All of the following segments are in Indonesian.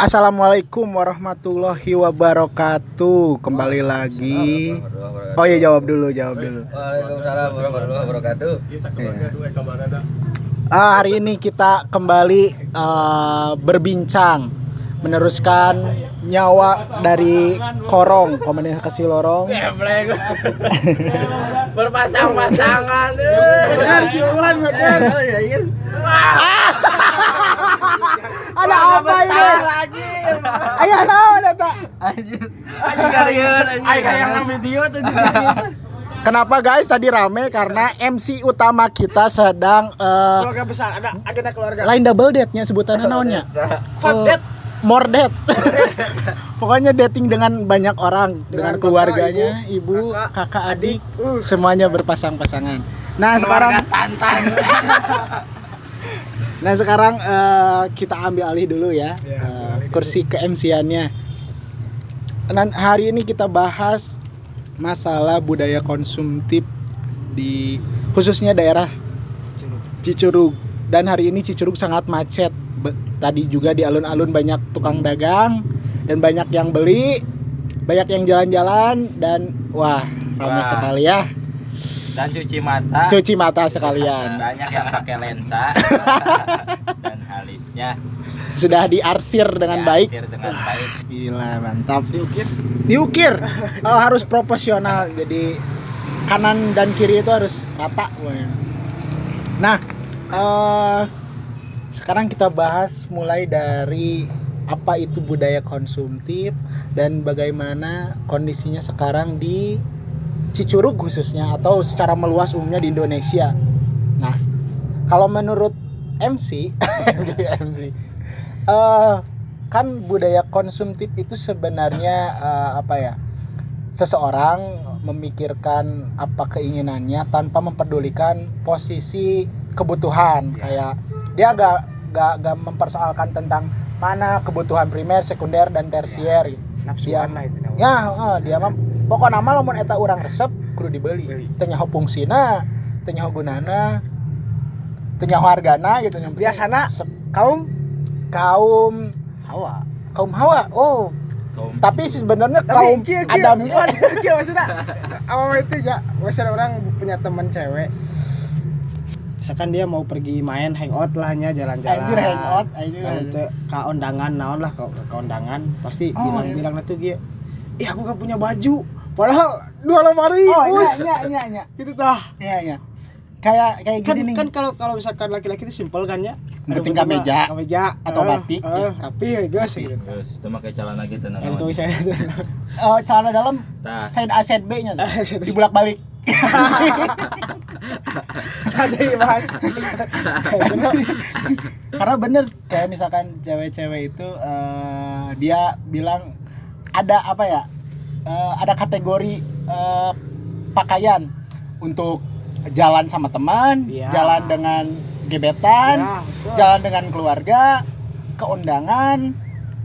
Assalamualaikum warahmatullahi wabarakatuh. Kembali lagi. Oh iya jawab dulu, jawab dulu. Waalaikumsalam warahmatullahi wabarakatuh. Ah, hari ini kita kembali eh, berbincang meneruskan nyawa dari Korong komunikasi lorong. Geblek. Berpasang-pasangan. Ada apa ini? lagi? Ayah naon eta? Anjir. Anjir karieun anjir. Ai kayak yang video tuh di Kenapa guys tadi rame karena MC utama kita sedang eh, keluarga besar ada agenda keluarga lain double date-nya sebutannya naonnya? Fuck Eh, date. more date. Pokoknya dating dengan banyak orang, dengan, Dengan keluarganya, bapak, ibu, kakak, kakak, adik, uh. semuanya berpasang-pasangan. Nah, sekarang tantang. Nah sekarang eh, kita ambil alih dulu ya, Ya, alih kursi ke MC-annya. Dan hari ini kita bahas masalah budaya konsumtif di khususnya daerah Cicurug dan hari ini Cicurug sangat macet. Be- Tadi juga di alun-alun banyak tukang dagang dan banyak yang beli, banyak yang jalan-jalan dan wah ramai sekali ya. Dan cuci mata. Cuci mata sekalian. Banyak yang pakai lensa dan alisnya Sudah diarsir dengan baik. diarsir dengan baik. Gila, mantap. Diukir. Diukir. Oh, harus proporsional. Jadi kanan dan kiri itu harus rata. Nah, eh sekarang kita bahas mulai dari apa itu budaya konsumtif dan bagaimana kondisinya sekarang di Cicurug khususnya atau secara meluas umumnya di Indonesia. Nah, kalau menurut MC, MC, eh kan budaya konsumtif itu sebenarnya eh, apa ya? Seseorang memikirkan apa keinginannya tanpa memperdulikan posisi kebutuhan kayak dia gak, gak, gak mempersoalkan tentang mana kebutuhan primer, sekunder dan tersier. nafsuan Dia- lah itu. Ya, eh, dia mah pokoknya mah lamun eta urang resep kudu dibeli. Beli. Teu nyaho fungsina, teu nyaho gunana, teu nyaho hargana gitu. Yang Biasana sep- kaum? Kaum hawa. Kaum Hawa. Oh, Kaum. Tapi sebenarnya kaum kia, kia, Adam bukan kia maksudnya awal itu ya maksudnya orang punya teman cewek. Misalkan dia mau pergi main hangout lah nya jalan-jalan. Anjir, hangout, anjir. Nah, itu ke undangan naon lah ke, ke undangan pasti Oh, bilang-bilang tuh dia ih aku gak punya baju padahal dua lemari Oh, iya, bus iya, iya, iya. gitu tah Iya, iya. Kayak kayak kan gini nih. kan kalau kalau misalkan laki-laki itu simpel kan ya penting mah, kemeja Atau eh, batik, eh, ya. rapi ya guys gitu Terus itu pakai celana gitu nah. tuh saya Eh, celana dalam Tah. side A side B-nya. Side A. Dibulak-balik. ada yang bahas karena bener kayak misalkan cewek-cewek itu eh, dia bilang ada apa ya eh, ada kategori eh, pakaian untuk jalan sama teman Iya. jalan dengan gebetan Ya, betul. jalan dengan keluarga ke undangan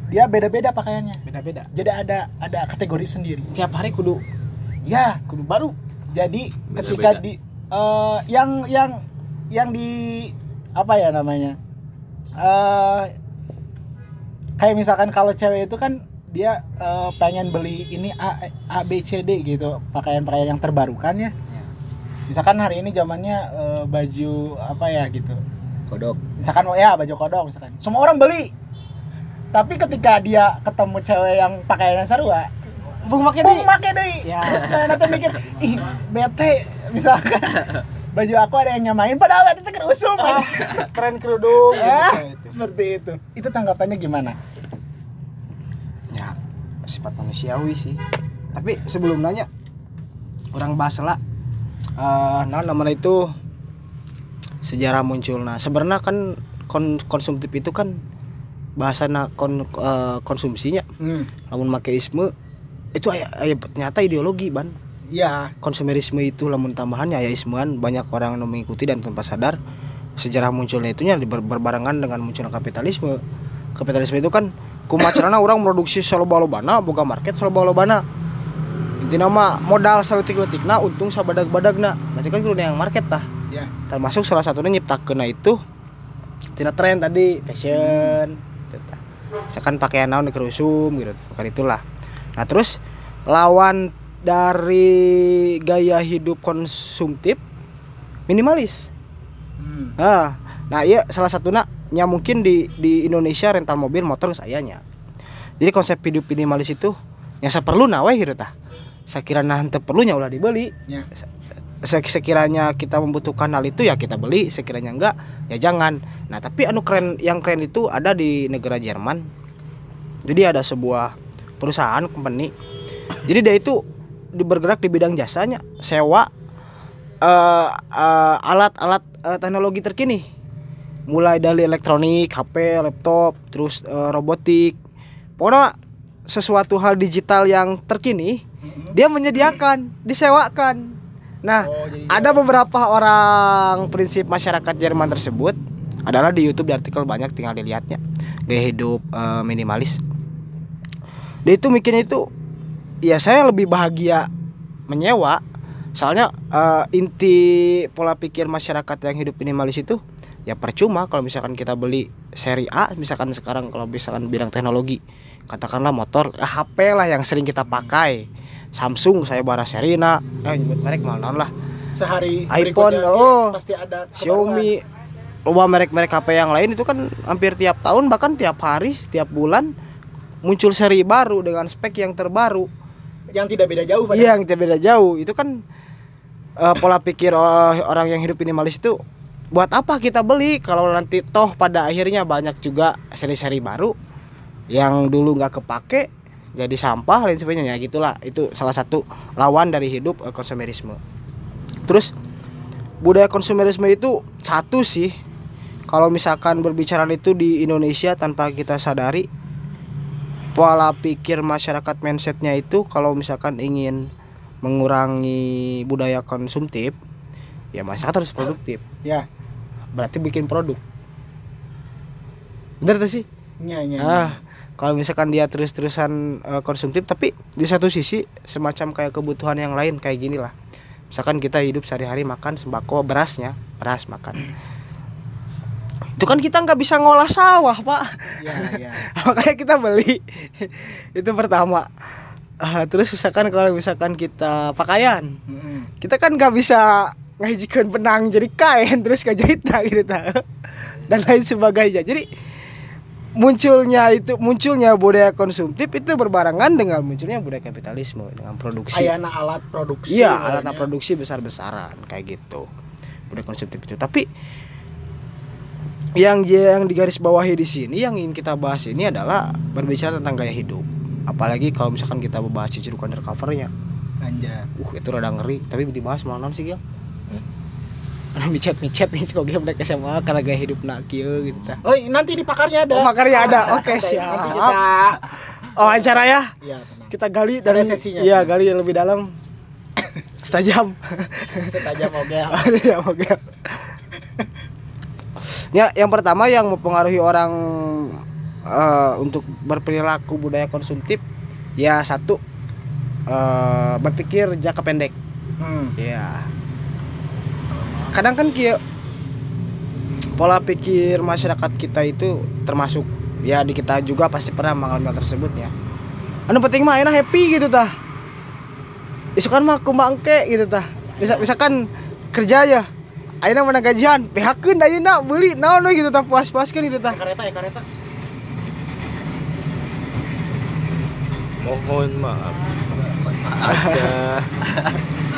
dia beda-beda pakaiannya beda-beda jadi ada ada kategori sendiri tiap hari kudu ya kudu baru jadi ketika Beda-beda. di eh, yang yang yang di apa ya namanya eh kayak misalkan kalau cewek itu kan dia eh, pengen beli ini A, A B C D gitu pakaian-pakaian yang terbarukan ya misalkan hari ini zamannya eh, baju apa ya gitu Kodok. misalkan ya baju kodok misalkan semua orang beli tapi ketika dia ketemu cewek yang pakaiannya sarua bung make Bung make deui. Ya. Terus mana tuh mikir, ih bete misalkan baju aku ada yang nyamain padahal itu kan usum Ah, aja. tren kerudung gitu, Ah, kayak itu. seperti itu. Itu tanggapannya gimana? Ya sifat manusiawi sih. Tapi sebelum nanya orang bahas lah eh nah namanya itu sejarah muncul. Nah sebenarnya kan kon- konsumtif itu kan bahasana kon, eh, konsumsinya. Hmm. namun makeisme itu aya, aya ternyata ideologi ban. Iya. konsumerisme itu lamun tambahannya ya ismuan banyak orang yang mengikuti dan tanpa sadar sejarah munculnya itunya ber- berbarengan dengan munculnya kapitalisme. Kapitalisme itu kan kumacarana orang produksi saloba-lobana boga market saloba-lobana intinya mah modal saletik-letikna untung sabadag-badagna berarti kan kudu yang market tah Ya. termasuk salah satunya nyiptakeun itu tina tren tadi fashion tah. misalkan pakaian naon dikerusum gitu bukan itulah nah terus lawan dari gaya hidup konsumtif minimalis Hmm. nah nah iya salah satunya nya mungkin di di Indonesia rental mobil motor sayanya. Jadi konsep hidup minimalis itu yang seperlu nawe gitu tah. Sekiranya henteu perlunya ulah dibeli. Ya. Se- sekiranya kita membutuhkan hal itu ya kita beli. Sekiranya enggak ya jangan. Nah tapi anu keren yang keren itu ada di negara Jerman. Jadi ada sebuah perusahaan company. Jadi dia itu bergerak di bidang jasanya. Sewa eh, eh, alat-alat eh, teknologi terkini mulai dari elektronik HP laptop terus eh, robotik. Pokoknya sesuatu hal digital yang terkini dia menyediakan disewakan. Nah Oh, ada beberapa orang prinsip masyarakat Jerman tersebut adalah di YouTube di artikel banyak tinggal dilihatnya. Gaya hidup eh, minimalis. Dia itu mikirnya itu ya saya lebih bahagia menyewa. Soalnya eh, inti pola pikir masyarakat yang hidup minimalis itu ya percuma kalau misalkan kita beli seri A misalkan sekarang kalau misalkan bidang teknologi katakanlah motor eh, HP lah yang sering kita pakai Samsung saya bara Serina eh nyebut merek mal naon lah Sehari iPhone, oh. pasti ada kebaruan. Xiaomi loba merek-merek HP yang lain itu kan hampir tiap tahun bahkan tiap hari setiap bulan muncul seri baru dengan spek yang terbaru yang tidak beda jauh. Iya, yang tidak beda jauh. Itu kan eh, pola pikir eh, orang yang hidup minimalis itu buat apa kita beli? Kalau nanti toh pada akhirnya banyak juga seri-seri baru yang dulu nggak kepake jadi sampah lain sebagainya. Ya gitulah. Itu salah satu lawan dari hidup eh, konsumerisme. Terus budaya konsumerisme itu satu sih. Kalau misalkan berbicara itu di Indonesia tanpa kita sadari pola pikir masyarakat mindsetnya itu kalau misalkan ingin mengurangi budaya konsumtif ya masyarakat harus produktif. Ya, berarti bikin produk. Bener tuh sih? Nya nya. ah kalau misalkan dia terus-terusan eh, konsumtif tapi di satu sisi semacam kayak kebutuhan yang lain kayak gini lah. Misalkan kita hidup sehari-hari makan sembako berasnya beras makan. Itu kan kita nggak bisa ngolah sawah pak. Ya, ya. makanya kita beli. Itu pertama. Ah, terus misalkan kalau misalkan kita pakaian Mm-mm. kita kan nggak bisa ngajikan benang jadi kain terus kejahit gitu ta. dan lain sebagainya. Jadi munculnya itu munculnya budaya konsumtif itu berbarengan dengan munculnya budaya kapitalisme dengan produksi. Ayana alat produksi. iya alat produksi besar besaran kayak gitu. Budaya konsumtif itu. Tapi yang yang digaris bawahi di sini yang ingin kita bahas ini adalah berbicara tentang gaya hidup. Apalagi kalau misalkan kita membahas Ciceruk undercovernya Anja. uh itu rada ngeri. Tapi dibahas malah sih Gil anu micet micet nih kok dia mereka SMA karena gaya hidup nak kieu gitu tah. Oh, nanti di pakarnya ada. Oh, pakarnya ada. Oke, Santai, siap. Nanti kita Oh, acara ya. Iya. Kita gali Ada sesinya. Iya, gali lebih dalam. Setajam. Setajam oke. ya, oke. Ya, yang pertama yang mempengaruhi orang eh, untuk berperilaku budaya konsumtif ya satu eh, berpikir jangka pendek. Hmm. Ya. Kadang kan kia pola pikir masyarakat kita itu termasuk ya di kita juga pasti pernah mengalami hal tersebut ya. Anu penting mah enak happy gitu tah. Isukan mah kumbangke gitu tah. Bisa misalkan kerja ya. Ayeuna mana gajian, PH-keun da ayeuna beli naon we gitu tah puas-puaskeun gitu tah. Kereta ya kereta. Mohon maaf.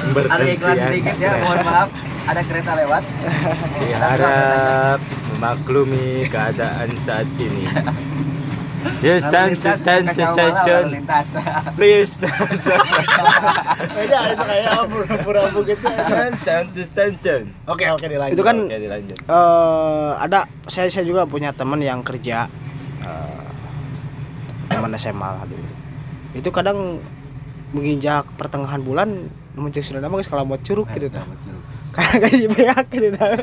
Ada Ada iklan sedikit ya, mohon maaf. Ada kereta lewat. Diharap memaklumi keadaan saat ini. Yes, Lalu stand lintas, stand bukan jauh malam, lalu session. lintas. Please. Aja ada kayak pura-pura begitu. Stand to session. Oke, oke dilanjut. Itu kan Oke, dilanjut. eh ada saya saya juga punya teman yang kerja eh teman SMA lah dulu. Itu kadang menginjak pertengahan bulan muncul sudah nama kalau mau curug gitu tah. Karena gaji pihak gitu tah.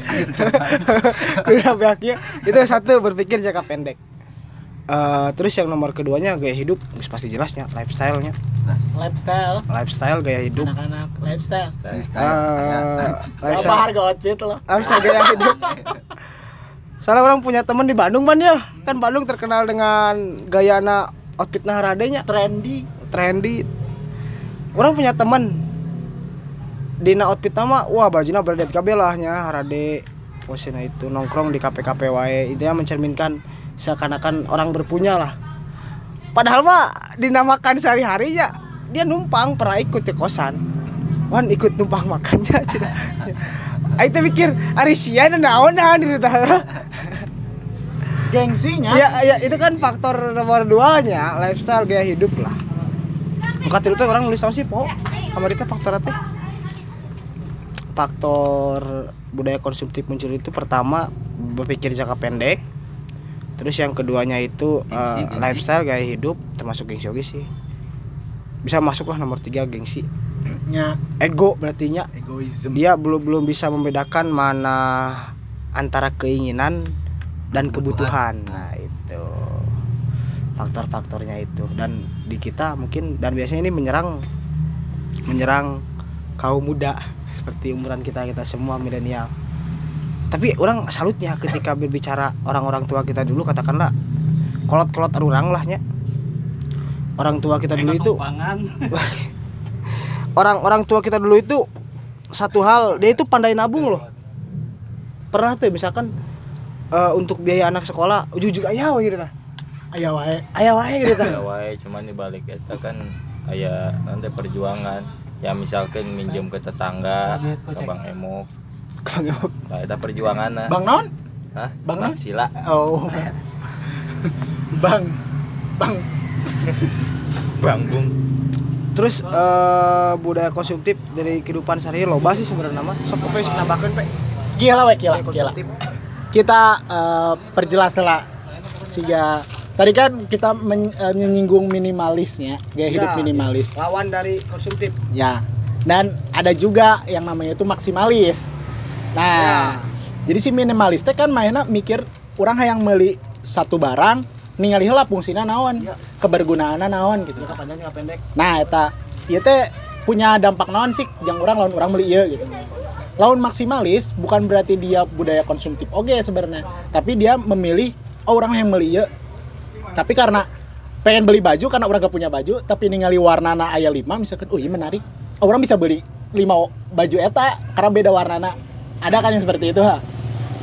Karena pihaknya itu satu berpikir jangka pendek. Eh, terus yang nomor keduanya gaya hidup geus pasti jelasnya lifestyle-nya lifestyle lifestyle gaya hidup anak-anak lifestyle. Eh, Apa lifestyle harga outfit lo? lifestyle gaya hidup Soalnya orang punya temen di Bandung ban ya. Kan Bandung terkenal dengan gayana outfit naharadenya trendy trendy. Orang punya temen Dina outfit nama wah bajunya berdet kabeh lah nya harade posena itu nongkrong di kafe-kafe wae intinya mencerminkan seakan-akan orang berpunya lah padahal mah dinamakan sehari-harinya dia numpang pernah ikut ke kosan wan ikut numpang makannya cina Aing teh mikir ari sia dan naon naon di gengsinya Ya, ya itu kan faktor nomor duanya lifestyle gaya hidup lah. Bukan itu orang nulis sih po? Kamari teh faktor teh. Faktor budaya konsumtif muncul itu pertama berpikir jangka pendek. Terus yang keduanya itu Gengsi, gengsi. lifestyle gaya hidup termasuk gengsi oge sih. Bisa masuk lah nomor tiga gengsi. nya Ego berarti nya egoism dia belum belum bisa membedakan mana antara keinginan dan kebutuhan. Nah, itu faktor-faktornya itu dan di kita mungkin dan biasanya ini menyerang menyerang kaum muda seperti umuran kita kita semua milenial. Tapi orang salutnya ketika berbicara orang-orang tua kita dulu katakanlah kolot-kolot arurang lahnya. Orang tua kita dulu itu orang-orang tua kita dulu itu satu hal dia itu pandai nabung loh. Pernah tuh misalkan eh, untuk biaya anak sekolah ujung-ujung ayah wae gitu tah aya wae. Ayah wae gitu tah Ya wae cuman dibalik eta kan aya nanti perjuangan ya misalkan minjem ke tetangga ke Bang Emok nah eta perjuangan nah. Bang naon? Hah? Bang Bang Sila. Oh. Bang. Bang. Bang Bung. Terus eh, budaya konsumtif dari kehidupan sehari loba sih sebenarnya mah sok pe sih nambahkeun pe gila we gila gila. konsumtif. kita eh, perjelas lah. Sehingga tadi kan kita men- eh, menyinggung minimalisnya gaya hidup Ya, minimalis. Lawan dari konsumtif. Ya. Dan ada juga yang namanya itu maksimalis. Nah jadi si minimalis teh kan mainnya mikir orang yang beli satu barang ningali heula fungsina naon? Ya. kebergunaanna naon? Gitu jangka panjang jangka pendek. Nah, eta ieu teh punya dampak naon sih? Yang orang lawan orang beli ieu gitu. Lawan maksimalis bukan berarti dia budaya konsumtif oke sebenarnya, tapi dia memilih oh, orang yang beli ieu. Tapi karena pengen beli baju karena orang gak punya baju, tapi ningali warnana aya 5 misalkan, oh iya menarik. Orang bisa beli 5 baju eta karena beda warnana. Ada kan yang seperti itu, ha?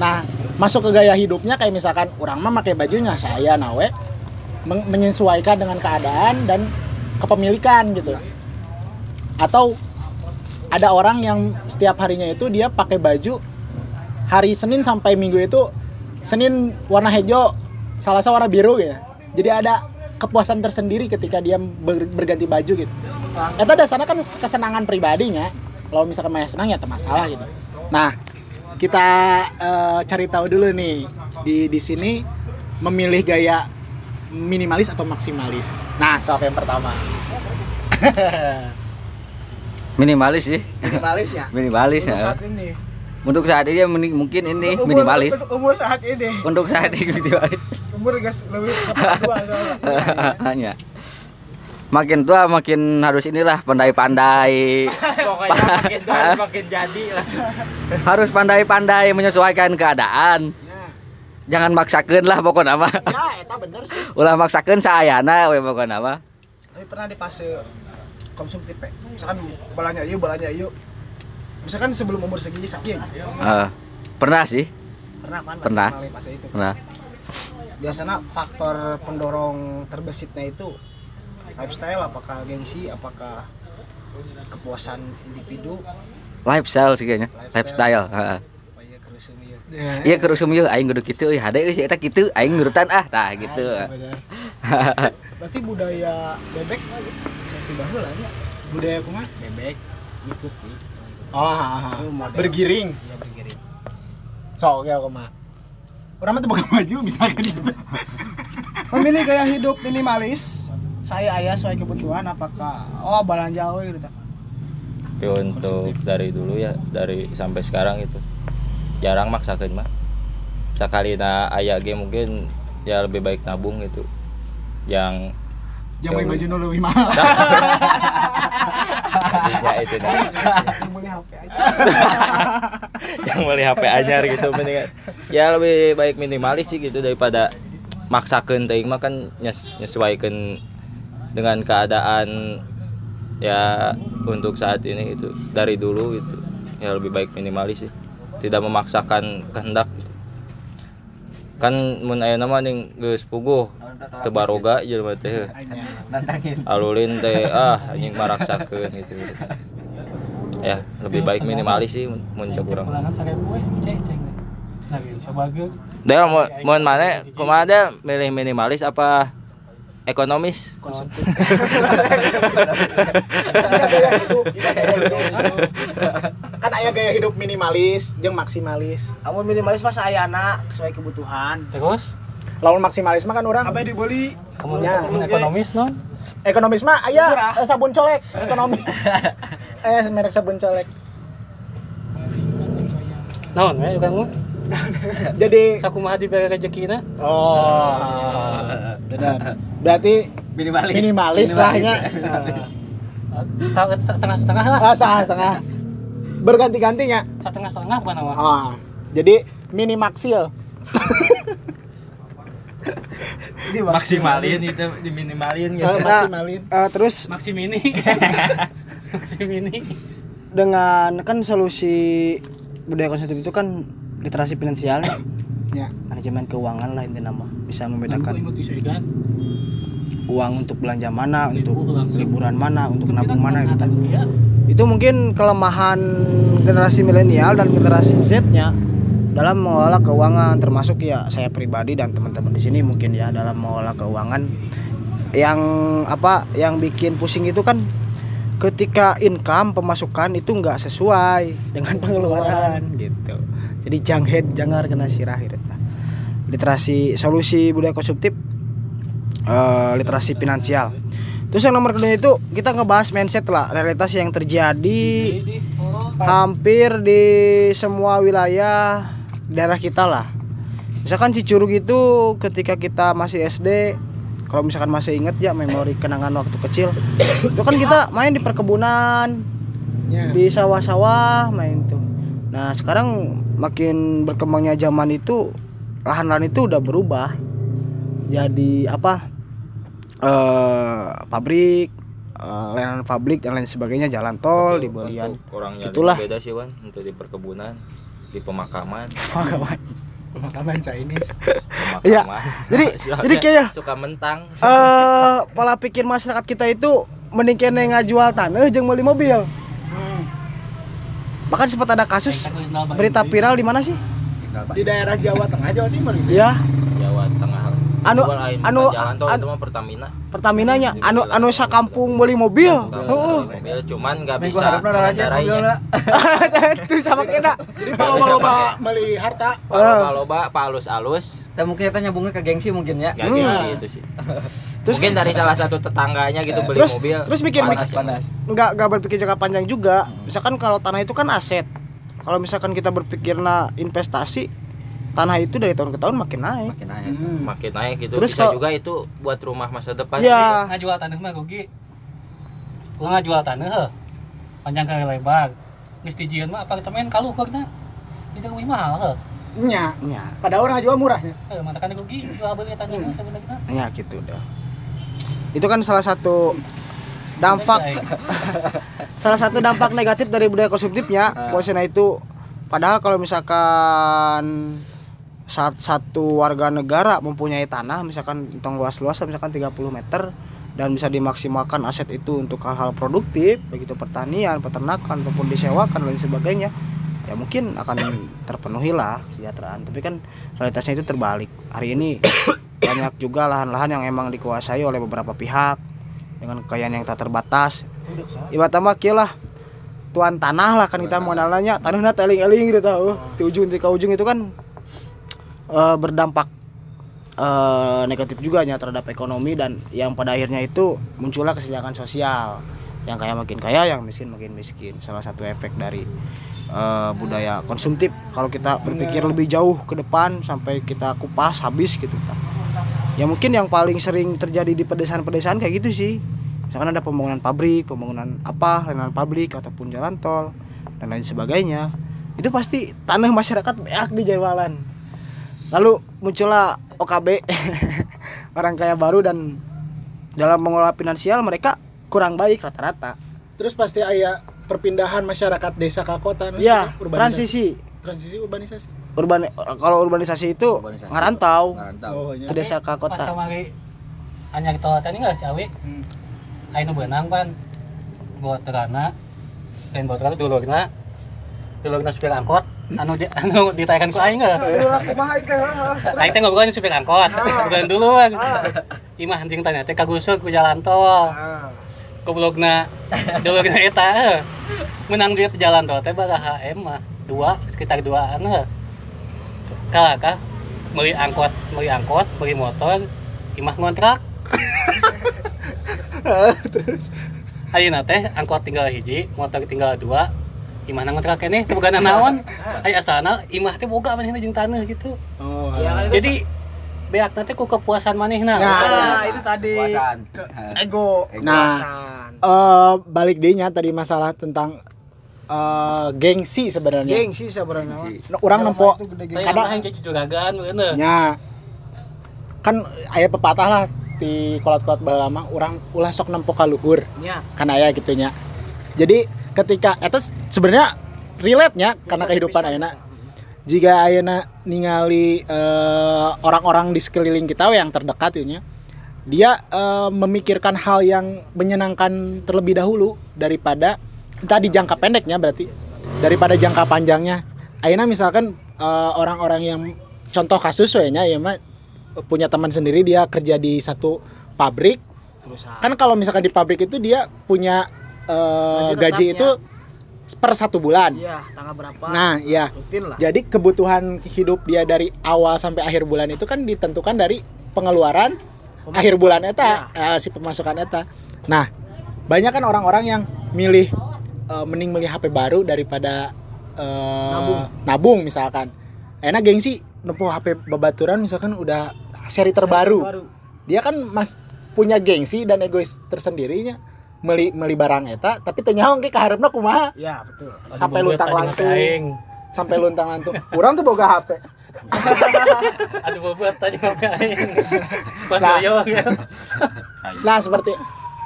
Nah, masuk ke gaya hidupnya kayak misalkan orang mah pakai bajunya saya nawe meng- menyesuaikan dengan keadaan dan kepemilikan gitu atau ada orang yang setiap harinya itu dia pakai baju hari Senin sampai Minggu itu Senin warna hijau Selasa warna biru gitu jadi ada kepuasan tersendiri ketika dia ber- berganti baju gitu. Itu dasarnya kan kesenangan pribadinya. Kalau misalkan main senang ya tak masalah gitu. Nah kita eh, cari tahu dulu nih. Di di sini memilih gaya minimalis atau maksimalis? Nah soal yang pertama. Minimalis sih. minimalis ya? Minimalis ya. ini. Untuk saat ini ya mungkin ini minimalis. umur saat ini. Untuk saat ini minimalis. Umur gas lebih Hanya. Makin tua makin harus inilah pandai-pandai. pokoknya makin tua makin jadi lah harus pandai-pandai menyesuaikan keadaan. Jangan maksakeun lah pokoknya mah. ya eta bener sih Ulah maksakeun saayana we pokoknya mah. tapi pernah di fase konsumtif Pe. misalkan balanya yuk balanya yuk misalkan sebelum umur segi sakit Eh, pernah sih, pernah kan Pernah. itu pernah. Biasanya faktor pendorong terbesitnya itu lifestyle apakah gengsi apakah kepuasan individu? Lifestyle sih kayaknya, lifestyle. heeh. apa ya kerusum ieu. Iya kerusum yuk, aing kudu kitu, euy hade euy si eta kitu, aing nurutan ah, tah gitu. berarti budaya bebek cantik baheula nya budaya kumaha? Bebek ikuti oh bergiring. Ya bergiring. So oke kumaha orang mah teu pakai baju misalkan gitu. Memilih gaya hidup minimalis saya ayah sesuai kebutuhan apakah oh belanja we gitu. Tapi untuk dari dulu ya dari sampai sekarang itu jarang maksakeun mah. Sekali na aya ge mungkin ya lebih baik nabung gitu yang Jamu baju nu leuwih mahal ya itu dah. Jangan beli HP anyar gitu mendingan. Ya lebih baik minimalis sih gitu daripada maksakan teuing mah kan nyes, nyesuaikan dengan keadaan ya untuk saat ini itu dari dulu itu ya lebih baik minimalis sih. Tidak memaksakan kehendak gitu. kan mun aya nama ning geus puguh teu baroga jelema teh. Alulin teh ah anjing maraksakeun gitu, gitu. ya lebih baik minimalis sih mun cek urang. Pulangan sarebu we cek cek. Lagi sebagai Del mau mau mana kumaha Del milih minimalis apa ekonomis? Kan aya gaya hidup minimalis jeung maksimalis. Amun minimalis mah ayana sesuai kebutuhan. terus lawan maksimalis mah kan orang. Sampai dibeli. kamu Ya. ekonomis non? Ekonomis mah aya eh, sabun colek ekonomis. Eh merek sabun colek. Non we kamu jadi sakumaha diberi rezekina oh. Benar. Berarti Minimalis. minimalis lah nya setengah setengah lah. Ah setengah setengah. Berganti-gantinya. Setengah setengah bukan nama ah. Jadi mini maksil maksimalin. itu diminimalin Eh, maksimalin. Eh, terus maksimini. Maksimini. dengan kan solusi budaya konsumtif itu kan literasi finansial ya. Manajemen keuangan lah intinya nama bisa membedakan disediakan uang untuk belanja mana untuk liburan mana untuk Tapi nabung kan mana gitu. ya. Itu mungkin kelemahan generasi milenial dan generasi Z-nya dalam mengelola keuangan termasuk ya saya pribadi dan teman-teman di sini mungkin ya dalam mengelola keuangan. Yang apa yang bikin pusing itu kan ketika income pemasukan itu nggak sesuai dengan pengeluaran gitu. Jadi janghead jangan kena sirah gitu. Literasi solusi budaya konsumtif eh, literasi finansial. Terus yang nomor kedua itu kita ngebahas mindset lah realitas yang terjadi hampir di semua wilayah daerah kita lah. Misalkan Cicurug itu ketika kita masih SD kalau misalkan masih inget ya memori kenangan waktu kecil itu kan kita main di perkebunan ya. di sawah-sawah main tuh. Nah sekarang makin berkembangnya zaman itu lahan-lahan itu udah berubah. Jadi apa? Eh pabrik eh, layanan pabrik dan lain sebagainya jalan tol di Bolian. orangnya Itulah. beda sih Wan untuk di perkebunan di pemakaman. Pemakaman. Chinese. Iya. pemakaman Jadi- Soalnya jadi kayak- suka mentang. Eh pola pikir masyarakat kita itu mending kene ngajual tanah jeung beli mobil. Bahkan sempat ada kasus berita viral di mana sih? Di daerah Jawa Tengah Jawa Timur gitu ya? Tengah Anu- lain anu- jalan tol itu mah Pertamina. Pertamina nya anu anu sakampung beli mobil. Heeh. mobil cuman nggak Minggu bisa mengendarainya itu sama kena jadi kalau loba beli harta. Loba loba pak alus alus Teh mungkin kita nyambungnya ke gengsi mungkin ya. Gak gitu itu sih. Terus- mungkin dari salah satu tetangganya gitu beli terus mobil terus mikir panas mikir ya. nggak nggak berpikir jangka panjang juga. Misalkan kalau tanah itu kan aset. Kalau misalkan kita berpikirna investasi tanah itu dari tahun ke tahun makin naik. Makin naik. makin naik gitu. Terus bisa kalau- juga itu buat rumah masa depan ya ngajual tanah mah rugi Ulah ngajual tanah heuh. panjang kali lebar. Geus dijieun mah apartemen kaluhurna itu lebih mahal heuh. nya ya pada orang jual murahnya. Heuh, mata kan rugi jual beli tanah mah sebenarnya ya gitu udah itu kan salah satu dampak salah satu dampak negatif dari budaya konsumtifnya. Bahwasanya itu. Padahal kalau misalkan saat satu warga negara mempunyai tanah misalkan tong luas-luas misalkan 30 meter dan bisa dimaksimalkan aset itu untuk hal-hal produktif begitu pertanian peternakan ataupun disewakan dan sebagainya ya mungkin akan terpenuhi lah kesejahteraan. Tapi kan realitasnya itu terbalik. Hari ini banyak juga lahan-lahan yang emang dikuasai oleh beberapa pihak dengan kekayaan yang tak terbatas. Ibarat mah kieu lah tuan tanah lah kan kita mengenalnya tanahnya teling-eling gitu tahu di ujung di ujung itu kan eh, berdampak eh, negatif juga nya terhadap ekonomi dan yang pada akhirnya itu muncullah kesenjangan sosial. Yang kaya makin kaya yang miskin makin miskin. Salah satu efek dari eh, budaya konsumtif. Kalau kita berpikir lebih jauh ke depan sampai kita kupas habis gitu ya mungkin yang paling sering terjadi di pedesaan-pedesaan kayak gitu sih. Misalkan ada pembangunan pabrik pembangunan apa layanan publik ataupun jalan tol dan lain sebagainya. Itu pasti tanah masyarakat banyak di jualan lalu muncullah OKB orang kaya baru dan dalam mengelola finansial mereka kurang baik rata-rata Terus pasti aya perpindahan masyarakat desa ke kota ya transisi transisi urbanisasi. urban kalau urbanisasi itu Urbanisasi. ngarantau Ngarantau. Oh, ke iya. desa ke pas kota kamari hanya kita tadi nggak si awi Hmm. ayo benang pan buat terana dan buat terana dulu kena dulu kena supir angkot anu di, anu ditayakan ku aing nggak aing teh ngobrol supir angkot. Bukan dulu imah anjing tanya teh kagusuk ku jalan tol. Goblokna dulu kena eta menang duit jalan tol teh baga HM mah. Dua sekitar dua anu kalah kah beli angkot beli angkot beli motor imah ngontrak. Terus? Ayeuna teh angkot tinggal hiji, motor tinggal dua. Imah ngontrak keneh teu boga naon. Aya asana imah teh boga manehna jeung taneuh gitu. oh. Jadi beak nanti ku kepuasan manehna. nah itu tadi Puasan. ego Nah. kepuasan. eh balik dehnya tadi masalah tentang eh gengsi sebenarnya. gengsi sebenarnya. Nah, orang nempo Kadang- yang jadi juragan beuneuh. nya kan aya pepatah lah di kolot-kolot baheula lama orang ulah sok nempo ka luhur nya kan aya gitunya jadi ketika eta sebenarnya relate nya karena kehidupan ayeuna. Jika ayeuna ningali eh, orang-orang di sekeliling kita yang terdekat ya dia eh, memikirkan hal yang menyenangkan terlebih dahulu daripada tadi jangka pendeknya berarti daripada jangka panjangnya. Ayeuna misalkan eh, orang-orang yang contoh kasus we nya ya mah punya teman sendiri dia kerja di satu pabrik. Perusahaan. Kan kalau misalkan di pabrik itu dia punya eh, Gaji itu per satu bulan. Iya tanggal berapa? Nah ya rutin lah. Jadi kebutuhan hidup dia dari awal sampai akhir bulan itu kan ditentukan dari pengeluaran akhir bulan eta eh, si pemasukan eta. Nah banyak kan orang-orang yang milih eh, mending milih HP baru daripada eh, Nabung. nabung misalkan. Enak gengsi nempuh HP babaturan misalkan udah seri terbaru. Baru dia kan mas punya gengsi dan egois tersendirinya meli meli barang eta tapi ternyata ke kaharepna kumaha ya betul sampai luntang lantung sampai luntang lantung kurang tuh boga HP Aduh bobot tadi aing. Nah. ya. nah seperti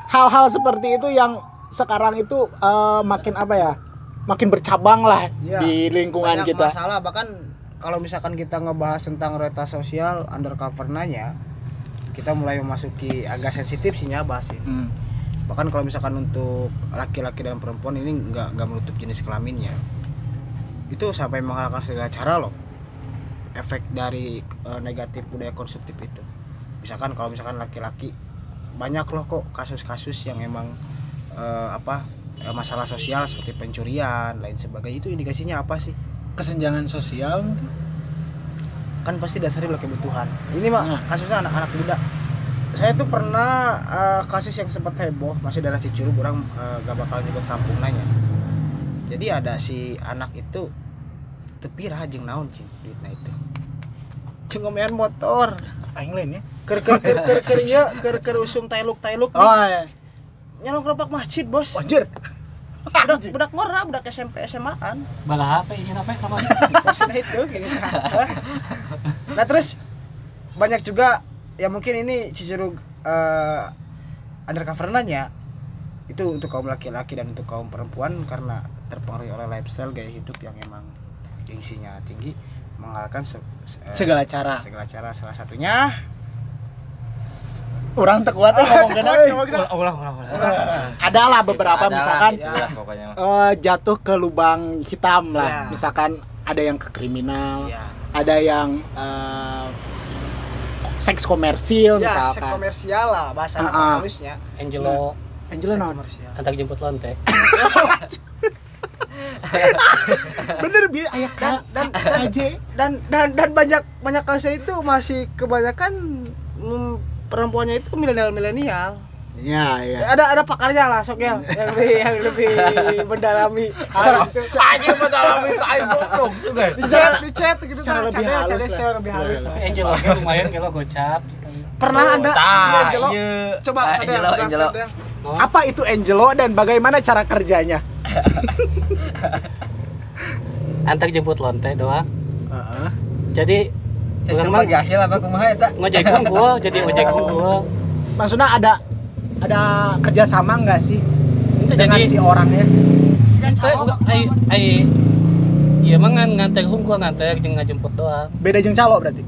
hal-hal seperti itu yang sekarang itu eh, makin apa ya makin bercabang lah Iya. di lingkungan Banyak kita masalah bahkan kalau misalkan kita ngebahas tentang reta sosial undercover nanya kita mulai memasuki agak sensitif sih bahas ini Hmm. Bahkan kalau misalkan untuk laki-laki dan perempuan ini nggak nggak menutup jenis kelaminnya. Itu sampai menghalalkan segala cara loh. Efek dari eh, negatif budaya konsumtif itu. Misalkan kalau misalkan laki-laki banyak loh kok kasus-kasus yang emang eh, apa eh, masalah sosial seperti pencurian lain sebagainya. Itu indikasinya apa sih? Kesenjangan sosial kan pasti dasarnya adalah kebutuhan. Ini mah Nah. kasusnya anak-anak muda saya tuh pernah eh, kasus yang sempat heboh masih daerah Cicurug orang eh, gak bakal nyebut kampung nanya. Jadi ada si anak itu tepi rajing naon cing duitnya itu. Cing ngomean motor. Aing lain ya? Ker ker ker ker ker iya ker ker usum tailuk tailuk oh iya. nyalong gerobak masjid bos. Anjir. Budak budak ngora budak SMP SMA an Bala HP izin apa kamu? maksudnya itu gini. nah terus banyak juga ya mungkin ini Cicurug eh undercover nanya itu untuk kaum laki-laki dan untuk kaum perempuan karena terpengaruh oleh lifestyle gaya hidup yang emang gengsinya tinggi mengalahkan se- se- eh, Segala cara. segala cara salah satunya orang tekuat ngomong gede Ulah ulah ulah. ulah. ada lah beberapa Ada misalkan mah. eh, jatuh ke lubang hitam lah. Ya. Misalkan ada yang ke kriminal, ya ada yang eh, seks komersil ya seks misalkan. komersial lah bahasa Ah, ah. halusnya Angelo Angela Seks non. komersial. antar jemput lonte. Bener bi aya ka dan aja. dan dan dan banyak banyak kasus itu masih kebanyakan mm, perempuannya itu milenial milenial Ya, ya. ada ada pakarnya lah sok ya yang lebih yang lebih mendalami itu. Aja mendalami ke aing goblok sugan. di chat di chat gitu Secara kan, lebih halus secara lebih Secara halus ge lumayan kalau gocap. pernah anda Tah, Angelo? iya. coba Ah, Angelo. Oh. Apa itu Angelo dan bagaimana cara kerjanya? antar jemput lonte doang Heeh. jadi mah bagi hasil apa kumaha eta? ngojek unggul jadi ojek unggul Maksudnya ada ada kerjasama nggak sih itu dengan jadi si orangnya? Ai iya mah ngan nganter unggul nganter jeung ngajemput doang Beda jeung calo berarti.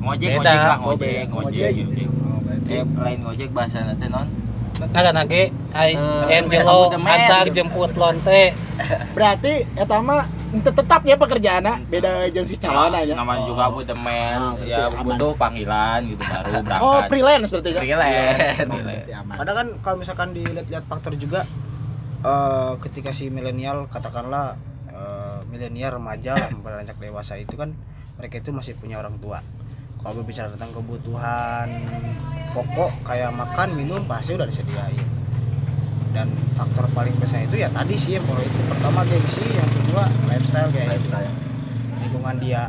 ngojek Beda. ngojek lah Oh, ngojek beda. ngojek Ngojek. eh lain ngojek bahasa nanti non Naga nage Eh, Angelo kamu demen, antar jemput lonte Berarti eta mah ente tetap ya pekerjaannya beda jeung si calon aja. namanya juga bu demen Ah, ya aman. butuh panggilan gitu baru berangkat Oh, freelance berarti kan? Freelance. Oh, berarti aman. Padahal kan kalau misalkan dilihat-lihat faktor juga eh, ketika si milenial katakanlah eh, milenial remaja beranjak dewasa itu kan mereka itu masih punya orang tua. Kalau berbicara tentang kebutuhan pokok kayak makan, minum pasti udah disediain. Dan faktor paling besar itu ya tadi sih yang kalau itu pertama gengsi, yang kedua lifestyle kayak gitu. Lingkungan dia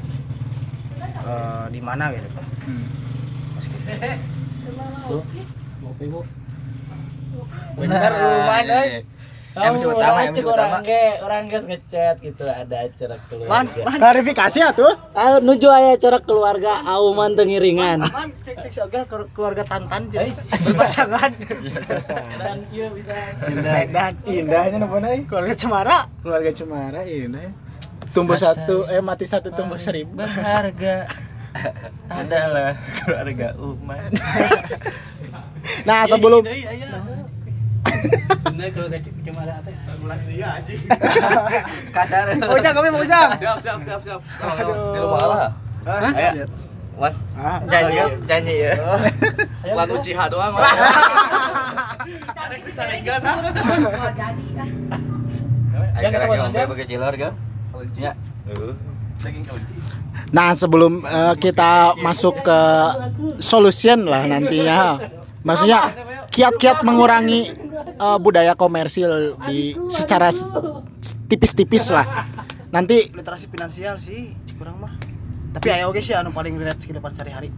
eh, di mana gitu. Kan. Pas gitu. ngopi bu? Bener, Uman, iya, iya. MC utama, MC utama. ge orang geus ngechat gitu ada acara Man, keluarga. man, Klarifikasi atuh. Ah, nuju aya acara keluarga auman teu ngiringan. man, cek cek soga keluarga Tantan jadi berpasangan. Dan ieu bisa Dan indahnya namanya keluarga Cemara. Keluarga Cemara indah. Tumbuh satu, eh mati satu tumbuh seribu. berharga adalah keluarga umat Nah sebelum bener kalau cuma ada teh Kasar. Ujang kami mau ujang. Di rumah lah. Ayo. Wan. janji janji ya Wan Uchiha doang. Ayo kita lagi mau ngomong lanjut? pakai cilor ga? Ya. Nah sebelum eh, kita masuk ke solution lah nantinya, maksudnya kiat-kiat mengurangi eh, budaya komersil di secara tipis-tipis lah. Nanti Literasi finansial sih, kurang mah. Tapi ayo oke sih anu paling relate sih depan sehari-hari.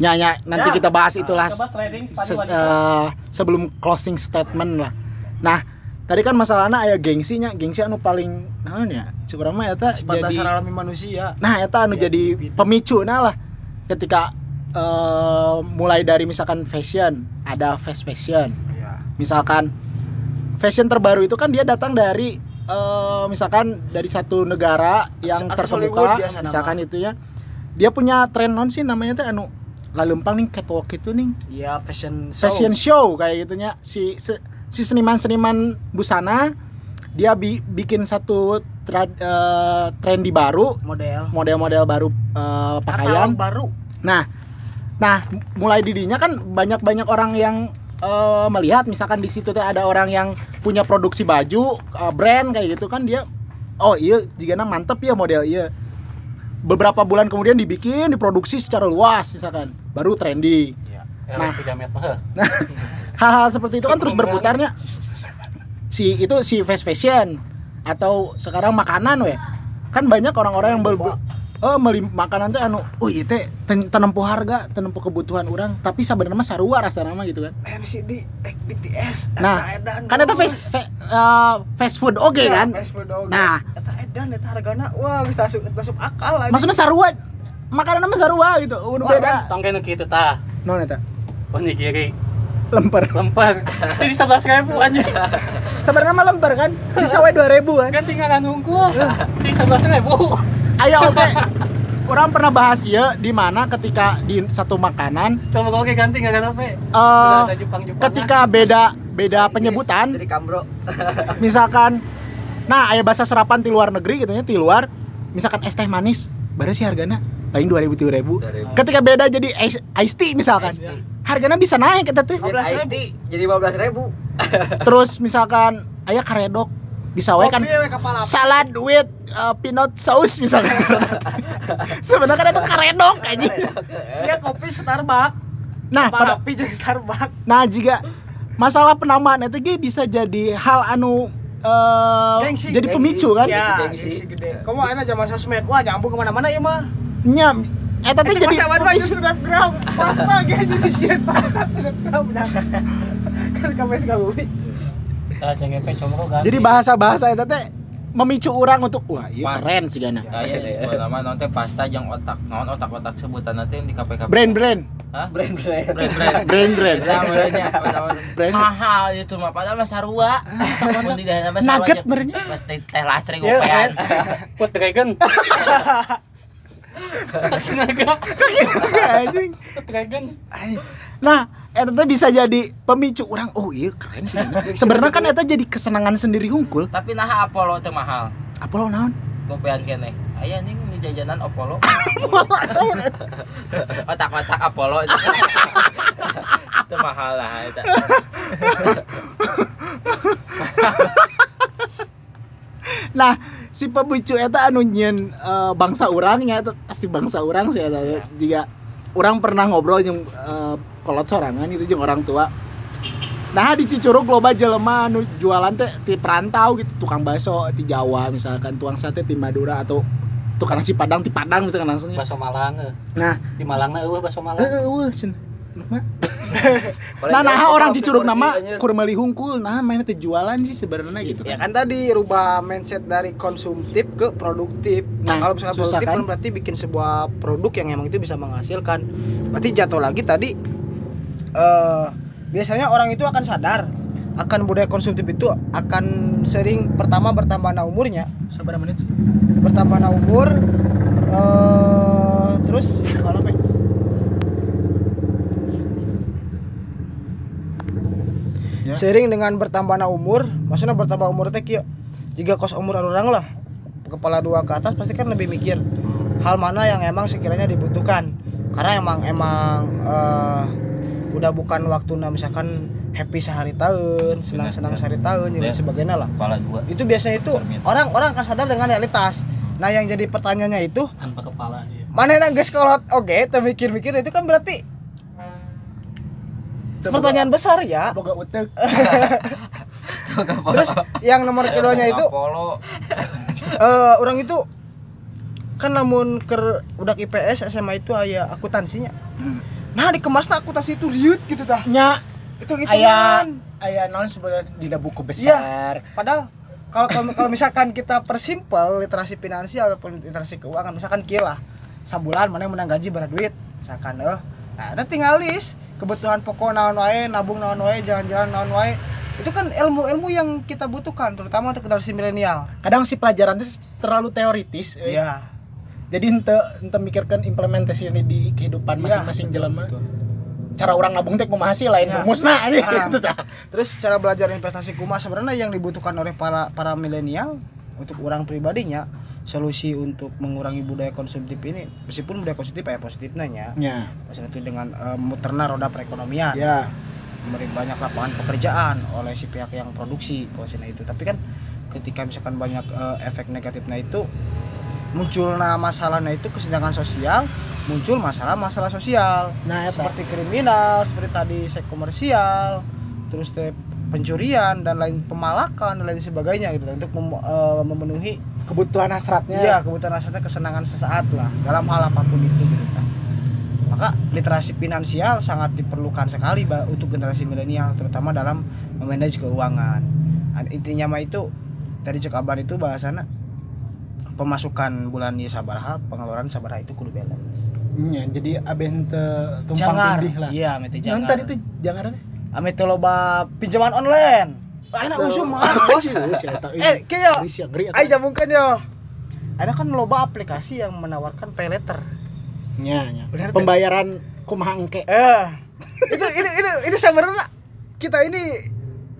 nyanya nanti kita bahas itulah trading se- eh, sebelum closing statement lah. Nah tadi kan masalahnya aya gengsinya, gengsi anu paling naon ya, cukup mah eta Sifat jadi dasar alami manusia. Nah, eta anu jadi pemicu nah lah ketika eh, mulai dari misalkan fashion, ada fast fashion. Iya. Misalkan fashion terbaru itu kan dia datang dari eh, misalkan dari satu negara yang Artis Hollywood terkemuka, biasa nama. misalkan itu ya. Dia punya tren non sih namanya teh anu lalempang nih catwalk itu nih Iya, fashion show. fashion show kayak gitunya si se- si seniman-seniman busana dia bi- bikin satu tra- eh, trendy baru model. model-model baru eh, pakaian. Katalog baru. Nah, nah mulai didinya kan banyak-banyak orang yang eh, melihat. Misalkan di situ teh ada orang yang punya produksi baju eh, brand kayak gitu kan dia oh iya jika mantep ya model iya. Beberapa bulan kemudian dibikin diproduksi secara luas misalkan. Baru trendy Iya. Nah. nah Nah, hal-hal seperti itu kan terus berputarnya. Si itu si fast fashion atau sekarang makanan weh. Kan banyak orang-orang yang ber oh meli makanan teh anu, oh iya teh ten- tenempuh harga, tenempuh kebutuhan orang, tapi sebenarnya mah sarua rasa nama gitu kan. MCD, eh, BTS, Nah, eta edan, kan itu fast fa- eh, fast food oke Iya, kan? fast food oge. Nah. eta edan eta hargana wah geus masuk masuk akal lagi. Maksudnya sarua makanan mah sarua gitu. Udah beda. tangga nu kitu tah Non eta. onigiri Lemper. lemper jadi sebelas ribu aja Sebenarnya mah lemper kan. Bisa we 2000 kan. kan tinggal nunggu di sebelas ribu Ayo oke. Orang pernah bahas iya di mana ketika di satu makanan coba oke ganti nggak kan apa Jepang Jepang ketika beda beda penyebutan. Jadi kambro. misalkan nah aya bahasa serapan di luar negeri gitu ya di luar misalkan es teh manis baru sih harganya paling 2000 3000 ketika beda jadi ice, iced tea misalkan. Harganya bisa naik kita tuh. Jadi Ice tea jadi 15 ribu. terus misalkan aya karedok bisa wae kan Kopi salad with uh, peanut sauce misalkan sebenarnya kan itu karedok aja Iya kopi Starbucks. nah pada api jeung Starbucks. Nah, jika masalah penamaan itu ge bisa jadi hal anu eh, Gengsi, jadi gengsi. pemicu kan? Ya, gengsi. gengsi gede. Kamu enak zaman sosmed. Wah, nyambung ke mana mana ya mah. Nya, eta teh jadi Jadi baju snapgram. Pasta ge jadi snapgram. Nah. kan kabeh Sukabumi Tah CGP comro ganti. Jadi bahasa-bahasa eta teh memicu orang untuk wah iya Mas. keren sih gana. Di sebuah nama non teh pasta jeung otak. Naon otak-otak sebutan nanti yang di KPK. Brand brand. Hah? Brand brand. Brand brand. Brand brand. Namanya Brand. mahal itu mah padahal mah sarua. Mun di daerah mah sarua. Nugget aja. benernya. Pasti teh lasri gopean. Put Dragon. Naga. Anjing. Put Dragon. Nah, eta teh bisa jadi pemicu orang. Oh iya keren sih. Sebenarnya kan eta jadi kesenangan sendiri hungkul. Tapi nah Apollo teh mahal. Apa lo naon? Gopean kene. Aya nih nu jajanan Apollo. Otak-otak Apollo itu. Itu mahal lah eta. Nah, si pemicu eta anu nyeun eh, bangsa urang nya eta pasti bangsa urang sih eta juga orang pernah ngobrol jeung eh, kolot sorangan gitu jeung orang tua. Nah di Cicurug loba jelema anu jualan teh di perantau gitu tukang bakso di Jawa misalkan tukang sate di Madura atau tukang nasi Padang di Padang misalkan langsungnya. Baso Malang. eh. Nah, Di Malang na eueuh baso Malang. eueuh cen. Nah, nah orang Cicurug nama kurmeli hungkul. Nah, mainnya jualan sih sebenarnya gitu ya kan. kan tadi rubah mindset dari konsumtif ke produktif Nah, nah, kalau misalkan produktif kan? kan berarti bikin sebuah produk yang emang itu bisa menghasilkan berarti jatuh lagi tadi eh biasanya orang itu akan sadar akan budaya konsumtif itu akan sering pertama bertambah nah umurnya Sabar menit. bertambah nah umur eh terus kalau apa ya? Sering dengan bertambahnya umur maksudnya bertambah umur teh kieu jika kos umur orang lah kepala dua ke atas pasti kan lebih mikir hal mana yang emang sekiranya dibutuhkan karena emang emang eh, udah bukan waktu misalkan happy sehari tahun senang-senang sehari tahun dan Ya. sebagainya lah Kepala dua. itu biasanya itu Cermin. orang-orang akan sadar dengan realitas nah yang jadi pertanyaannya itu Tanpa kepala iya. mana yang geus kolot oke teu mikir-mikir itu kan berarti pertanyaan besar ya. Boga utek. terus yang nomor keduanya itu? eh orang itu kan namun ke udah IPS SMA itu aya akuntansinya. Hmm. nah dikemasna akuntansi itu riut gitu tah. Nya. Itu gitu aya kan aya non sebenarnya di buku besar. padahal kalau kalau misalkan kita persimpel literasi finansial ataupun literasi keuangan misalkan lah sabulan mana yang menang gaji berapa duit misalkan eh. Nah itu tinggal list kebutuhan pokok naon wae nabung naon wae jalan-jalan naon wae itu kan ilmu-ilmu yang kita butuhkan terutama untuk generasi milenial Kadang si pelajaran itu terlalu teoritis. eh. iya Jadi ente ente mikirkan implementasi ini di kehidupan Iya, masing-masing betul, jelema. betul. Cara orang nabung teh kumaha sih lain Iya. rumusna Ah. gitu tah. Terus cara belajar investasi kumaha sebenarnya yang dibutuhkan oleh para para milenial untuk orang pribadinya solusi untuk mengurangi budaya konsumtif ini meskipun budaya konsumtif ya positifnya ya Ya. maksudnya itu dengan eh, muterna roda perekonomian Ya. memberi banyak lapangan pekerjaan oleh si pihak yang produksi maksudnya itu tapi kan ketika misalkan banyak eh, efek negatifnya itu munculnya masalahnya itu kesenjangan sosial muncul masalah-masalah sosial Nah, eta. seperti kriminal seperti tadi seks komersial terus teh pencurian dan lain pemalakan dan lain sebagainya gitu untuk mem- eh, memenuhi kebutuhan hasratnya. Iya, kebutuhan asalnya kesenangan sesaat lah dalam hal apa pun itu gitu kan. Maka literasi finansial sangat diperlukan sekali untuk generasi milenial terutama dalam memanage keuangan. An- Intinya mah itu tadi cek aban itu bahasana pemasukan bulan ieu sabaraha, pengeluaran sabaraha itu kudu balance. Ya, jadi aben teu tumpang tindih lah. Iya, mete jangan. tadi tuh jangan teh. ame loba pinjaman online. Enak usum mah, bos. Eh, ngeri. Ayo jamungkeun yo. Ada kan loba aplikasi yang menawarkan pay letter. Nya, nya. Bener, teh. Pembayaran kumaha engke. Eh, itu itu itu itu sebenarnya kita ini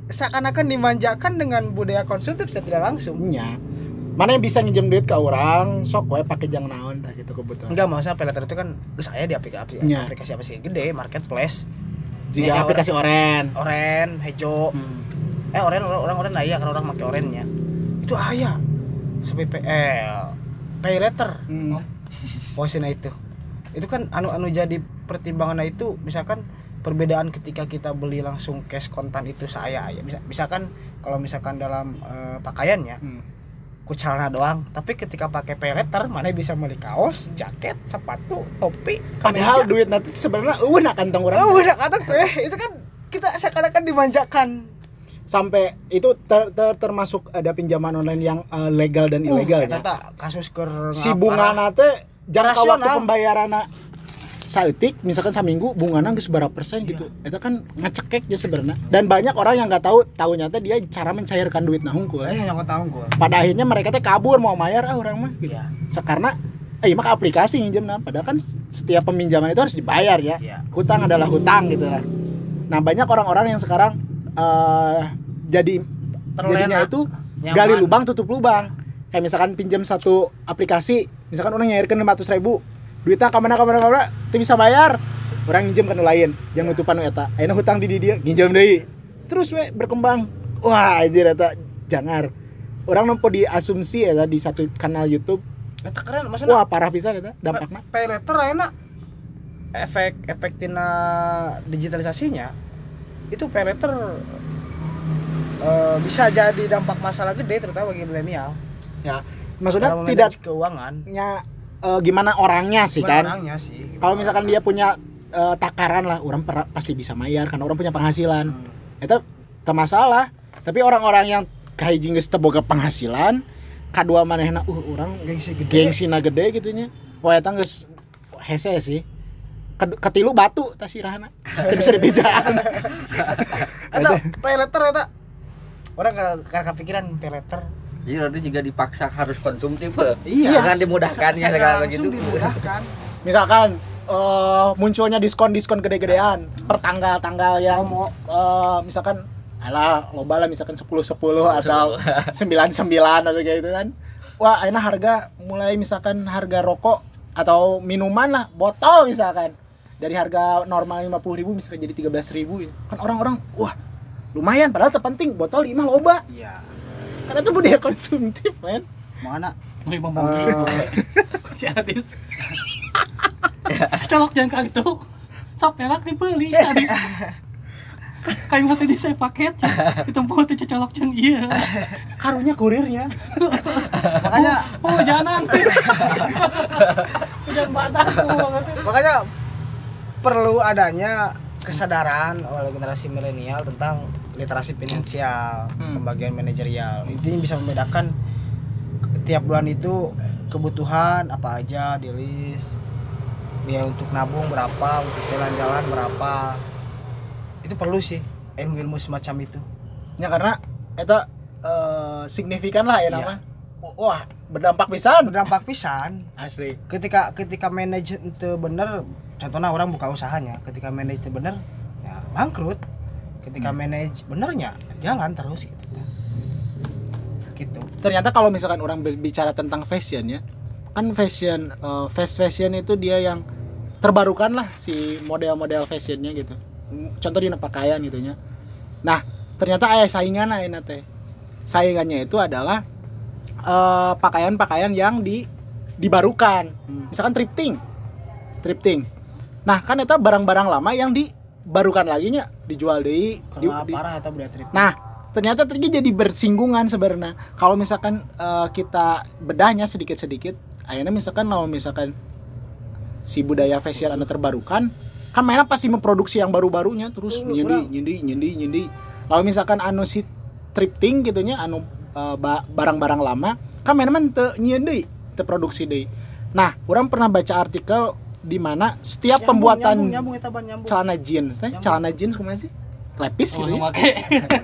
seakan-akan dimanjakan dengan budaya konsumtif secara tidak langsung. Nya. Mana yang bisa nginjem duit ke orang, sok we pakai jang naon tah gitu kebutuhan. Enggak maksudnya pay letter itu kan saya di aplikasi Iya. aplikasi apa sih gede marketplace Jika Ya, aplikasi oren. oren hejo Hmm. Eh oren orang orang oren aya karena orang pakai orennya. Itu aya sampai pay eh, pay letter. Hmm. posisinya itu. Itu kan anu anu jadi pertimbangan itu misalkan perbedaan ketika kita beli langsung cash kontan itu saya ya bisa misalkan kalau misalkan dalam eh, pakaiannya Hmm. ku celana doang. Tapi ketika pakai pay letter mana bisa beli? Kaos jaket sepatu topi Padahal duit nanti sebenarnya eueuh na kantong urang. oh udah kata teh itu kan kita seakan-akan dimanjakan sampai itu ter- ter- termasuk ada pinjaman online yang eh, legal dan ilegal Eta ya. kasus ke si bunga nate jangka waktu pembayaran saeutik misalkan saminggu bungana geus berapa persen gitu. Itu kan ngecekek ya sebenarnya. Dan banyak orang yang nggak tahu tahunya teh dia cara mencairkan duit nah hungkul. Eh tahu gua pada akhirnya mereka teh kabur mau bayar ah orang mah gitu. Iya. Se- karena eh maka aplikasi nginjem nah padahal kan setiap peminjaman itu harus dibayar ya. Iya. hutang adalah hutang gitu lah. Nah banyak orang-orang yang sekarang eh jadi Terlena. jadinya itu Nyaman. gali lubang tutup lubang. Kayak misalkan pinjam satu aplikasi misalkan orang nyairkan 500 ribu duitnya ke mana ke mana ke mana itu bisa bayar. Orang nginjem kan lain yang nutupan nu eta. Ayeuna hutang di di dia nginjem deui. Terus we berkembang. Wah anjir eta jangar. Orang nompo di asumsi ya di satu kanal YouTube. Eta keren maksudnya wah parah pisan eta dampaknya pay letter enak efek efek tina digitalisasinya itu pay letter eh, bisa jadi dampak masalah gede terutama bagi milenial. Ya maksudnya Dalam tidak memanage keuangan eh, gimana orangnya sih kan? orangnya sih kalau misalkan dia punya eh, takaran lah orang per- pasti bisa bayar karena orang punya penghasilan. Itu tak masalah tapi orang-orang yang kahiji geus teu boga penghasilan kadua manehna uh orang gengsi gede. gengsina gede gitunya. Wah eta geus hese sih ketilu batu tas sirahna teu bisa dibejaan eta pay letter eta orang karena kepikiran pay letter Jadi nanti juga dipaksa harus konsumtif. eh. Iya. Jangan dimudahkannya segala langsung gitu. dimudahkan misalkan eh, munculnya diskon-diskon gede-gedean per tanggal-tanggal yang mau misalkan alah loba lah misalkan 10 10 atau 9 9 atau kayak gitu kan. Wah, enak harga mulai misalkan harga rokok atau minuman lah, botol misalkan dari harga normal 50.000 ribu misalkan jadi 13.000 ribu kan orang-orang wah lumayan padahal terpenting botol lima loba iya karena itu budaya konsumtif men mana Lima mobil. Si Adis. Colok jangan kantuk. Sok pelak dibeli si Adis. Kayu hati di saya paket. Ditempel teh colok jeung iya. karunya kurirnya makanya Oh, jangan. Jangan badak makanya perlu adanya kesadaran oleh generasi milenial tentang literasi finansial, Hmm. pembagian manajerial. Intinya bisa membedakan tiap bulan itu kebutuhan apa aja di list, biaya untuk nabung berapa, untuk jalan-jalan berapa. Itu perlu sih ilmu-ilmu semacam itu. ya karena itu eh, signifikan lah ya Iya. nama wah berdampak pisan Berdampak pisan asli ketika ketika manage itu bener contohnya orang buka usahanya ketika manage bener ya bangkrut. Ketika manage benernya jalan terus gitu. Gitu. Ternyata kalau misalkan orang berbicara tentang fashion ya kan fashion eh, fast fashion itu dia yang terbarukan lah si model-model fashionnya gitu. M- contoh di pakaian gitunya nah ternyata ayah saingan ayeuna teh. Saingannya itu adalah eh, pakaian-pakaian yang di dibarukan. Misalkan thrifting. Thrifting nah kan itu barang-barang lama yang dibarukan lagi nya dijual deui di, parah atau trip Nah, ternyata tadi jadi bersinggungan sebenarnya. Kalau misalkan eh, kita bedahnya sedikit-sedikit, akhirnya misalkan kalau misalkan si budaya fashion anu terbarukan, kan mainnya pasti memproduksi yang baru-barunya terus Oh, nyendi, orang- nyendi, nyendi, nyendi. Kalau misalkan anu si thrifting gitunya anu ba- barang-barang lama, kan mainnya mah teu nyendi, teu produksi deui. Nah, orang pernah baca artikel di mana setiap pembuatan nyambung, nyambung, eta ban nyambung celana jeans teh, Nyambung. celana jeans kumaha sih? Lepis Oh, gitu ya. make.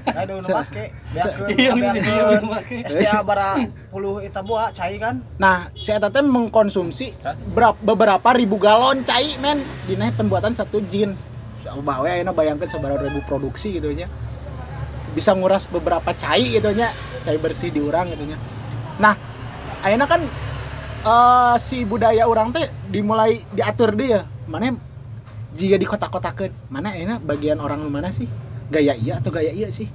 ada nu make beakeun Iya, iya. STA bara puluh eta buah cai kan Nah, si Eta teh mengkonsumsi berapa, beberapa ribu galon cai men dina pembuatan satu jeans. Bawa ayeuna bayangkeun sabaraha ribu produksi gitu nya. Bisa nguras beberapa cai gitu nya, cai bersih di urang gitu nya. Nah, ayeuna kan eh, si budaya orang teh dimulai diatur dia. Mana jika di kota-kotakeun, mana ayeuna bagian orang mana sih? Gaya iya atau gaya iya sih?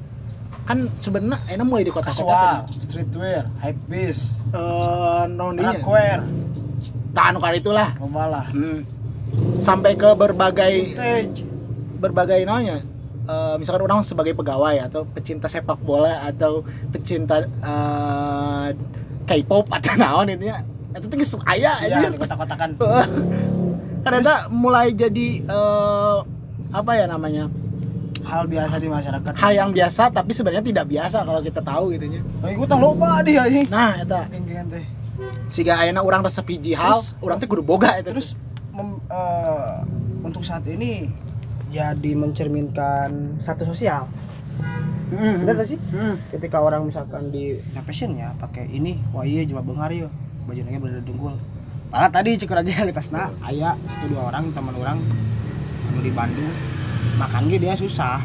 Kan sebenarnya ayeuna mulai di kota-kota streetwear hype beast eh non Tahan kali itulah. lah Hmm. Sampai ke berbagai vintage berbagai nonya. Eh, misalkan orang sebagai pegawai atau pecinta sepak bola atau pecinta eh, K-pop atau naon itu ya. Itu tuh geus aya iya aja. di kota-kotakan Ternyata mulai jadi eh, apa ya namanya? hal biasa di masyarakat. Hal yang biasa tapi sebenarnya tidak biasa kalau kita tahu gitu nya oh, ikutan loba dia anjing. Nah eta. Geng-gengan teh. Siga ayeuna urang resep hiji hal urang teh kudu boga eta. terus mem- eh, untuk saat ini jadi mencerminkan satu sosial. Hmm, benar tak sih? Hmm. ketika orang misalkan di nah, fashionnya pakai ini. Wah iya cuma bengar ya bajunya bener dengkul malah tadi cekur aja di tasna ayah satu dua orang teman orang anu di Bandung makan ge dia susah.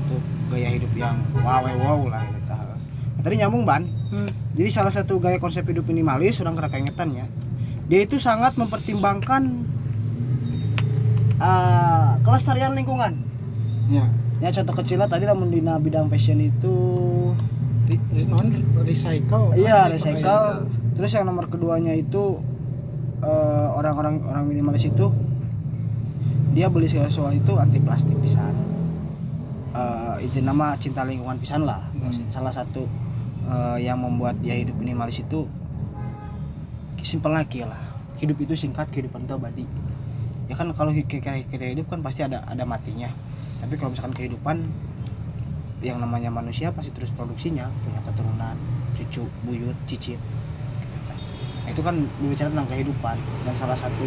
Untuk gaya hidup yang wow wow lah. Nah, tadi nyambung ban. Hmm. jadi salah satu gaya konsep hidup minimalis orang kena keingetannya dia itu sangat mempertimbangkan eh, kelestarian lingkungan. Ya. Ya contoh kecilnya tadi namun di bidang fashion itu Re- re- non recycle. Iya, recycle. Terus yang nomor keduanya itu eh, orang-orang orang minimalis itu dia beli sesuatu itu anti plastik pisan. Eh, itu nama cinta lingkungan pisan lah. Salah satu eh, yang membuat dia hidup minimalis itu simpel lagi lah. Hidup itu singkat, kehidupan itu abadi. Ya kan kalau kita, kita hidup kan pasti ada ada matinya. Tapi kalau misalkan kehidupan yang namanya manusia pasti terus produksinya punya keturunan cucu buyut cicit itu kan berbicara tentang kehidupan. Dan salah satu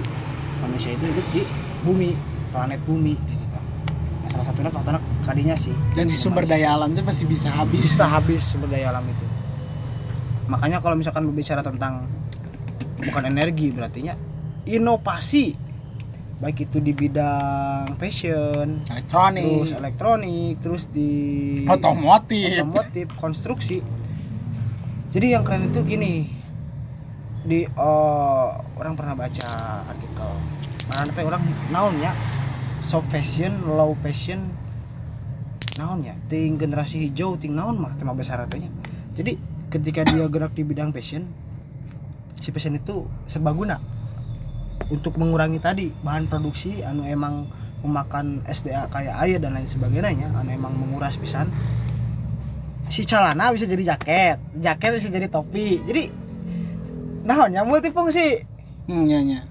manusia itu hidup di bumi planet bumi gitu kan. Nah, salah satunya faktornya kadinya sih. Dan si sumber daya alam teh pasti bisa habis. Bisa habis sumber daya alam itu. Makanya kalau misalkan berbicara tentang bukan energi berarti nya inovasi. Baik itu di bidang fashion elektronik. terus elektronik terus di otomotif. otomotif konstruksi. Jadi yang keren itu gini di eh, orang pernah baca artikel. Mana teh orang naonnya soft fashion low fashion naonnya ting generasi hijau ting naon mah tema besar artinya jadi ketika dia gerak di bidang fashion si fashion itu serbaguna. Untuk mengurangi tadi bahan produksi anu emang memakan SDA kayak air dan lain sebagainya anu emang menguras pisan. Si celana bisa jadi jaket jaket bisa jadi topi. Jadi naonnya multifungsi. Hmm, ya, ya.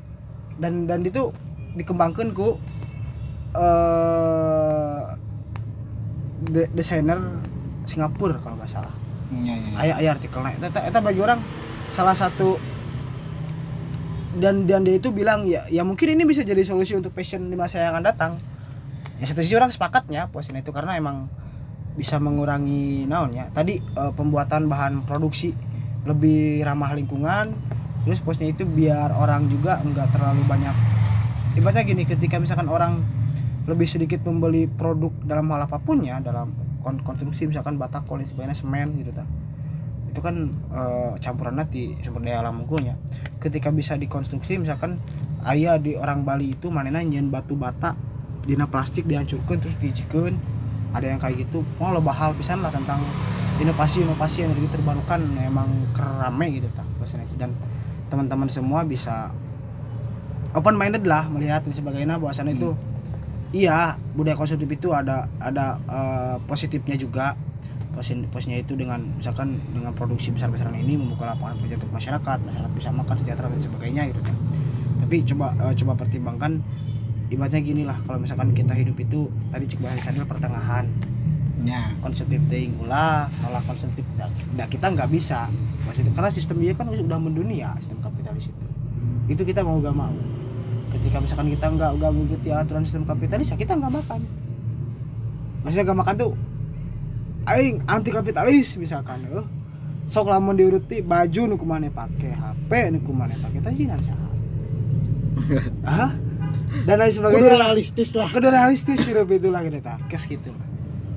dan dan itu dikembangkan ku eh de- desainer Singapura kalau nggak salah. Hmm, ya, ya. ayah ayah artikelnya. Eta eta bagi orang salah satu dan dan dia itu bilang ya ya mungkin ini bisa jadi solusi untuk fashion di masa yang akan datang. Ya satu sisi orang sepakatnya posisinya itu karena emang bisa mengurangi naon ya. Tadi eh, pembuatan bahan produksi lebih ramah lingkungan. Terus posnya itu biar orang juga enggak terlalu banyak. Ibaratnya gini ketika misalkan orang lebih sedikit membeli produk dalam hal apa pun ya dalam kon- konstruksi misalkan batakol dan sebagainya semen gitu ta itu kan eh, campuran nanti sumber daya alam unggulnya. Ketika bisa dikonstruksi misalkan ayah di orang Bali itu mana nyen batu bata dina plastik dihancurkan terus dijikan ada yang kayak gitu mau lo bahal pisan lah tentang inovasi-inovasi yang energi terbarukan emang kerame gitu tak pesan itu. Dan teman-teman semua bisa open minded lah melihat dan sebagainya bahwasannya itu iya budaya konsumtif itu ada ada eh, positifnya juga. Posnya itu dengan misalkan dengan produksi besar-besaran ini membuka lapangan kerja untuk masyarakat masyarakat bisa makan sejahtera dan sebagainya gitu kan tapi coba eh, coba pertimbangkan ibaratnya gini lah kalau misalkan kita hidup itu tadi cek bahasa adalah pertengahan. Ya. konsumtif ting ulah nolak konsumtif nah, kita nggak bisa. Maksudnya karena sistem dia kan udah mendunia sistem kapitalis itu. Itu kita mau gak mau. Ketika misalkan kita nggak nggak mengikuti aturan sistem kapitalis ya kita nggak makan. Maksudnya nggak makan tuh aing anti kapitalis misalkan eh. Sok lamun diuruti baju nu kumane pake HP nu kumane pake tajinan saha ah dan lain kudu sebagainya realistis lah Kudu realistis itu lah gitu tah. Kes gitu.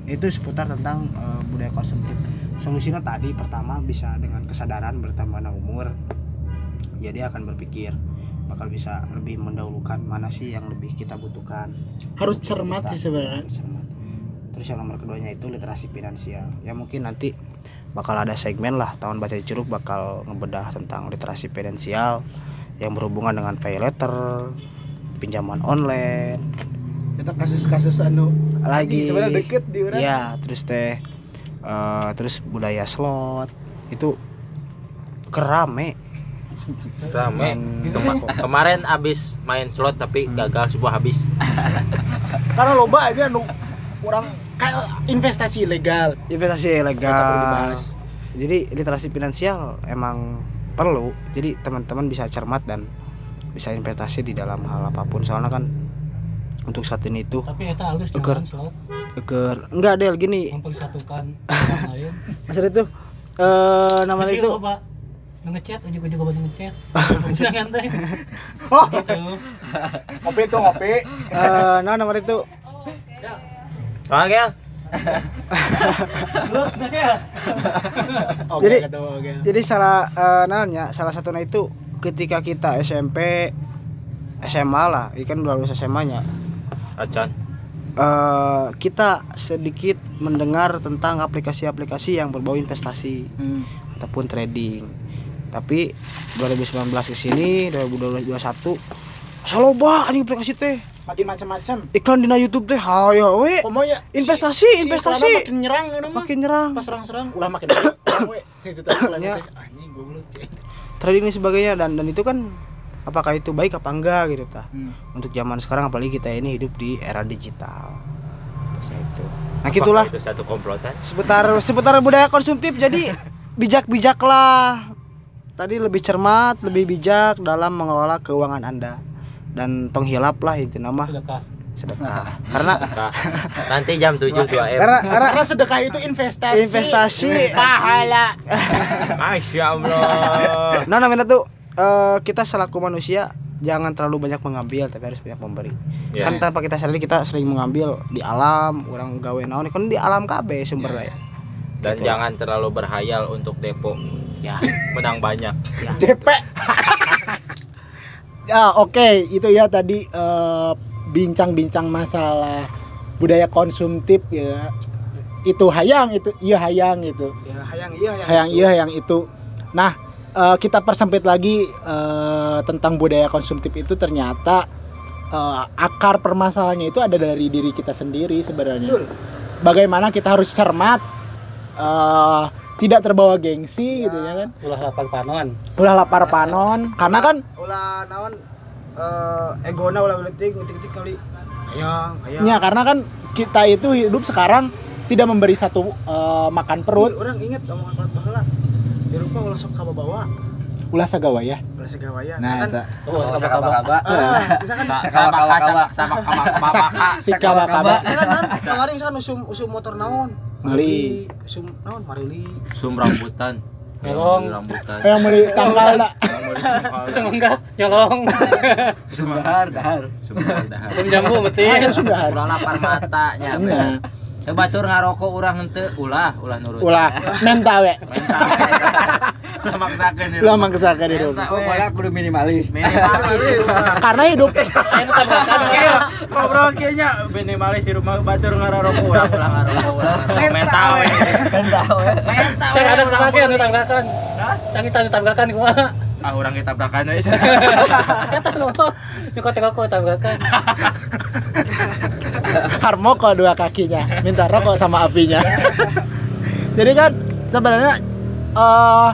Itu seputar tentang eh, budaya konsumtif. Solusinya tadi pertama bisa dengan kesadaran bertambahnya umur. Ya dia akan berpikir bakal bisa lebih mendahulukan mana sih yang lebih kita butuhkan. harus cermat Kita- sih sebenarnya cermat. Terus yang nomor keduanya itu literasi finansial. Ya mungkin nanti bakal ada segmen lah tahun baca ceruk bakal ngebedah tentang literasi finansial yang berhubungan dengan pay letter, pinjaman online, itu kasus-kasus anu lagi. sebenarnya deket di urang ya terus teh eh, terus budaya slot. Itu kerame. Rame. Kema- kemarin abis main slot tapi gagal semua habis. karena loba aja nu orang kayak investasi ilegal investasi Kita perlu ilegal jadi literasi finansial emang perlu. Jadi teman-teman bisa cermat dan bisa investasi di dalam hal apa pun soalnya kan untuk saat ini itu Tapi kita halus Eger. jangan slot eger enggak ada gini mempersatukan lain. maksudnya itu eh namanya Jadi itu loba ngechat ujug-ujug loba nu ngechat. Jangan teh. oh Gitu. ngopi tuh ngopi eh nah namanya itu Oke. Oke, Jadi- jadi salah eh nanya salah satunya itu ketika kita SMP SMA lah ini kan udah lulus SMA nya Acan. eh kita sedikit mendengar tentang aplikasi-aplikasi yang berbau investasi Hmm. ataupun trading. Tapi 2019 ke sini 2021 saloba anjing aplikasi teh. makin macam-macam Iklan di YouTube teh hayo we. Ya Investasi, si- si investasi. iklannya makin nyerang ini mah Makin nyerang. pas serang-serang ulah makin banyak we Ya. teh anjing goblok cek. Trading dan sebagainya dan dan itu kan apakah itu baik apa enggak gitu tah. Hmm. Untuk zaman sekarang apalagi kita ini hidup di era digital. Saya itu. Nah, Apakah gitulah. Itu satu komplotan. seputar seputar budaya konsumtif jadi bijak-bijaklah tadi lebih cermat lebih bijak dalam mengelola keuangan anda dan tong hilap lah itu nama Sedekah. Sedekah. Karena Kak, nanti jam 7 2 M. karena karena karena sedekah itu investasi. Investasi. Pahala. Masya Allah. nah namanya tuh eh, kita selaku manusia jangan terlalu banyak mengambil tapi harus banyak memberi. Ya. kan tanpa kita sadari kita sering mengambil di alam orang gawe naon. Kan di alam KB sumber daya. Dan jangan terlalu berhayal untuk depo. Ya. Menang banyak. JP ya oke. Itu ya tadi eh, bincang-bincang masalah budaya konsumtif ya. Itu hayang itu iya hayang itu. Ya hayang iya hayang iya hayang itu. Nah eh, kita persempit lagi eh, tentang budaya konsumtif itu. Ternyata eh, akar permasalahannya itu ada dari diri kita sendiri sebenarnya. Bagaimana kita harus cermat eh, tidak terbawa gengsi gitu ya kan? Ulah lapar panon. ulah lapar panon karena kan ulah naon eh egona ulah uleting utik-utik kali. Hayang hayang ya karena kan kita itu hidup sekarang tidak memberi satu eh, makan perut. Orang inget omongan kuat baheula di rumah ulah sok kababawa. Ulah sagawa ya? Ulah segawaya nah kan eta Oh, kaba-kaba. ah, misalkan Sama sama sama sama si misalkan non kemarin misalkan usum usum motor naon. Meuli. usum naon marili. Sum rambutan. Beli rambutan. yang beli tangkal dak Langsung enggak nyolong. Sum dahar, dahar. Sum dahar. Langsung jambu betis. sudah Ulah lapar matanya. Sebatur ngarokok urang henteu ulah ulah nurut. ulah menta we Mental. Maksakeun ulah mangkesakeun di rumah Pokoknya kudu minimalis. minimalis. karena hidup Ngobrol kayaknya minimalis di rumah batur ngarokok urang ulah ngarokok ulah. Mental we. Mental we. Mental Cek ada tabrakan, ada tabrakan. Cang kita ada tabrakan gua. Ah urang kita tabrakan we. Eta ngomong. Nyokot rokok tabrakan. harmoko dua kakinya minta rokok sama apinya jadi kan sebenarnya eh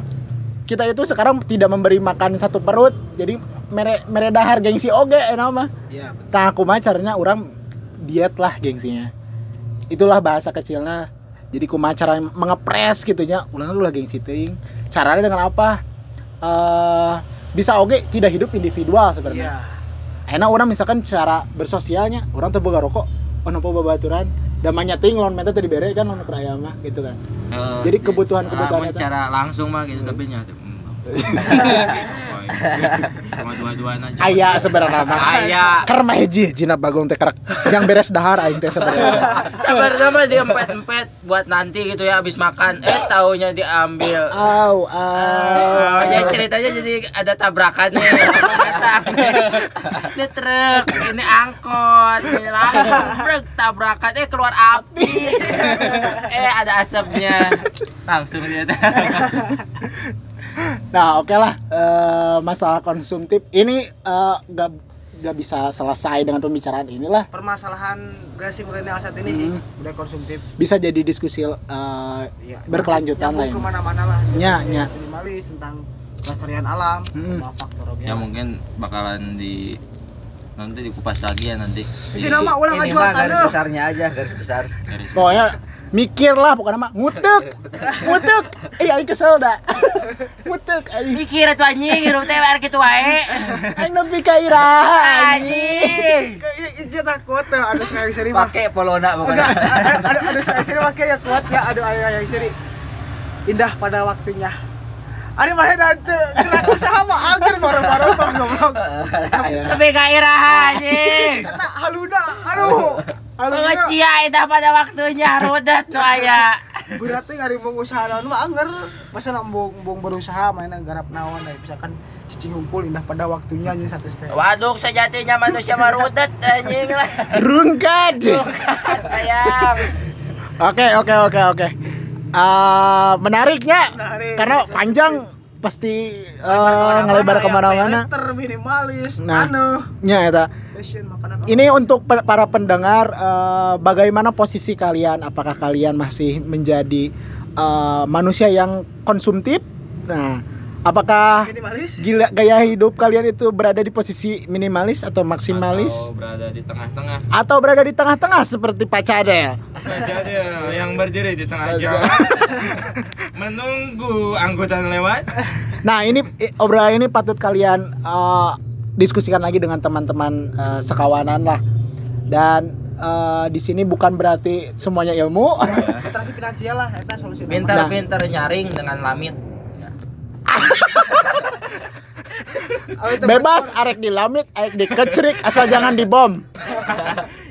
kita itu sekarang tidak memberi makan satu perut jadi mere mere dahar gengsi oge enak mah iya Nah, aku mah caranya orang diet lah gengsinya. Itulah bahasa kecilnya. Jadi kumaha cara mengepres gitunya. Ulang lah gengsi teuing. Caranya dengan apa? Eh bisa oge tidak hidup individual iya sebenarnya. Enak orang misalkan cara bersosialnya, orang tuh boga rokok, ono babaturan, damanya ting lawan menta tadi bere kan lawan keraya mah gitu kan. Jadi kebutuhan-kebutuhan Lamun eta. secara langsung mah gitu tapi hmm. Cuma dua-dua aja. Aya sebenarnya mah. Aya. Keur mah hiji jina bagong teh. Yang beres dahar aing teh sebenarnya. Sabar sama dia empet-empet buat nanti gitu ya habis makan. Eh taunya diambil. Au, au. Oh, ya ceritanya jadi ada tabrakan nih datang ini truk ini angkot ini langsung tabrakan eh keluar api eh ada asapnya langsung dia Nah, oke lah eh, masalah konsumtif ini eh, gak gak bisa selesai dengan pembicaraan inilah. permasalahan generasi milenial saat ini sih budaya konsumtif Bisa jadi diskusi eh, Iya. berkelanjutan lah ini. ke mana-mana lah Tentang nya. minimalis tentang kelestarian alam Mm. sama faktor ya mungkin bakalan di nanti dikupas lagi ya nanti Itu nama ulang Ini ajuan mah garis besarnya aja, garis besar. Garis Pokoknya mikir lah pokoknya mah ngutek. Ngutek. Iya aing kesel dah. Ngutek aing. Mikir tuh anjing, hirup teh bar kitu wae. Aing nepi ka iraha anjing. Dia takut tuh ada sekali seri mah. Pakai polona pokoknya. ada ada sekali seri pakai ya kuat ya. Aduh ayo ayo seri. Indah pada waktunya. Ari mah gerak usaha mah agar baru-baru mah goblok. Tapi ka iraha anjing. Eta haluna, aduh. Pengecia itu pada waktunya rudet nu aya. Berarti ngari usaha naon mah anggar. Masa nak bong bong berusaha main garap naon da misalkan cicing ngumpul indah pada waktunya nya satu teh. Waduk sejatinya manusia mah rudet anjing lah. Rungkad. Sayang. Oke oke oke oke. Ah, menariknya Menarik. karena panjang pasti eh, ngelebar ke mana-mana. Terminimalis. Nah. Anu. Nya eta. Makanan. Ini untuk para pendengar eh, bagaimana posisi kalian? Apakah kalian masih menjadi eh, manusia yang konsumtif? Nah, apakah minimalis. gila gaya hidup kalian itu berada di posisi minimalis atau maksimalis atau berada di tengah-tengah atau berada di tengah-tengah seperti Pak Cadel? jadi yang berdiri di tengah jalan menunggu angkutan lewat Nah, ini obrolan ini patut kalian eh, diskusikan lagi dengan teman-teman eh, sekawanan lah. Dan eh, di sini bukan berarti semuanya ilmu. Literasi finansial lah eta solusi. pintar-pintar nyaring dengan lamit Bebas arek di lamit, arek di kecrik asal jangan dibom.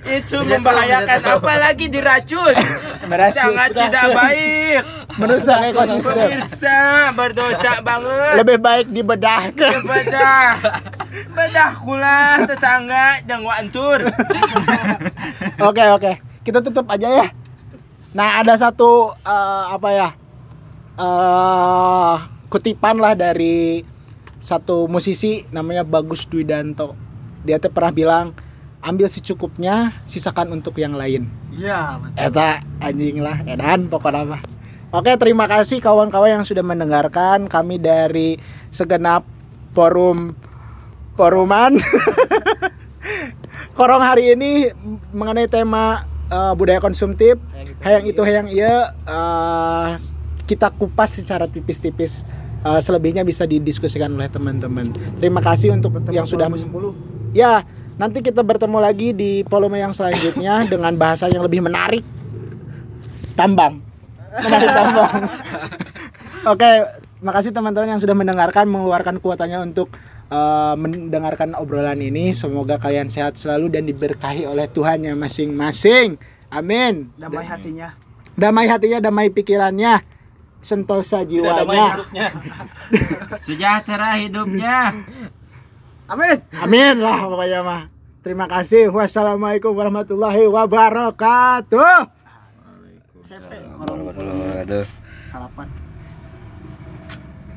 Itu membahayakan apalagi diracun. Meracun. Sangat tidak baik. Merusak ekosistem. Pemirsa berdosa banget. Lebih baik dibedahkan. Bedah. Bedah kula tetangga dan wantur. Oke, oke. Kita tutup aja ya. Nah, ada satu eh, apa ya? eh kutipan lah dari satu musisi namanya Bagus Dwidanto. Dia tuh pernah bilang, ambil secukupnya, sisakan untuk yang lain. Iya, betul. Eta anjing lah, edan pokoknya mah. Oke, terima kasih kawan-kawan yang sudah mendengarkan kami dari segenap forum foruman. Korong hari ini mengenai tema eh, budaya konsumtif, hayang itu hayang iya eh, kita kupas secara tipis-tipis. Eh, selebihnya bisa didiskusikan oleh teman-teman. Terima kasih untuk yang sudah Ya, nanti kita bertemu lagi di volume yang selanjutnya dengan bahasa yang lebih menarik. Tambang. Menarik tambang. Oke, makasih teman-teman yang sudah mendengarkan, mengeluarkan kuotanya untuk eh, mendengarkan obrolan ini. Semoga kalian sehat selalu dan diberkahi oleh Tuhannya masing-masing. Amin. Damai hatinya. Damai hatinya, damai pikirannya, sentosa jiwanya. sejahtera hidupnya Amin. Amin lah pokoknya mah. Terima kasih. Wassalamualaikum warahmatullahi wabarakatuh. Aduh. Salapan.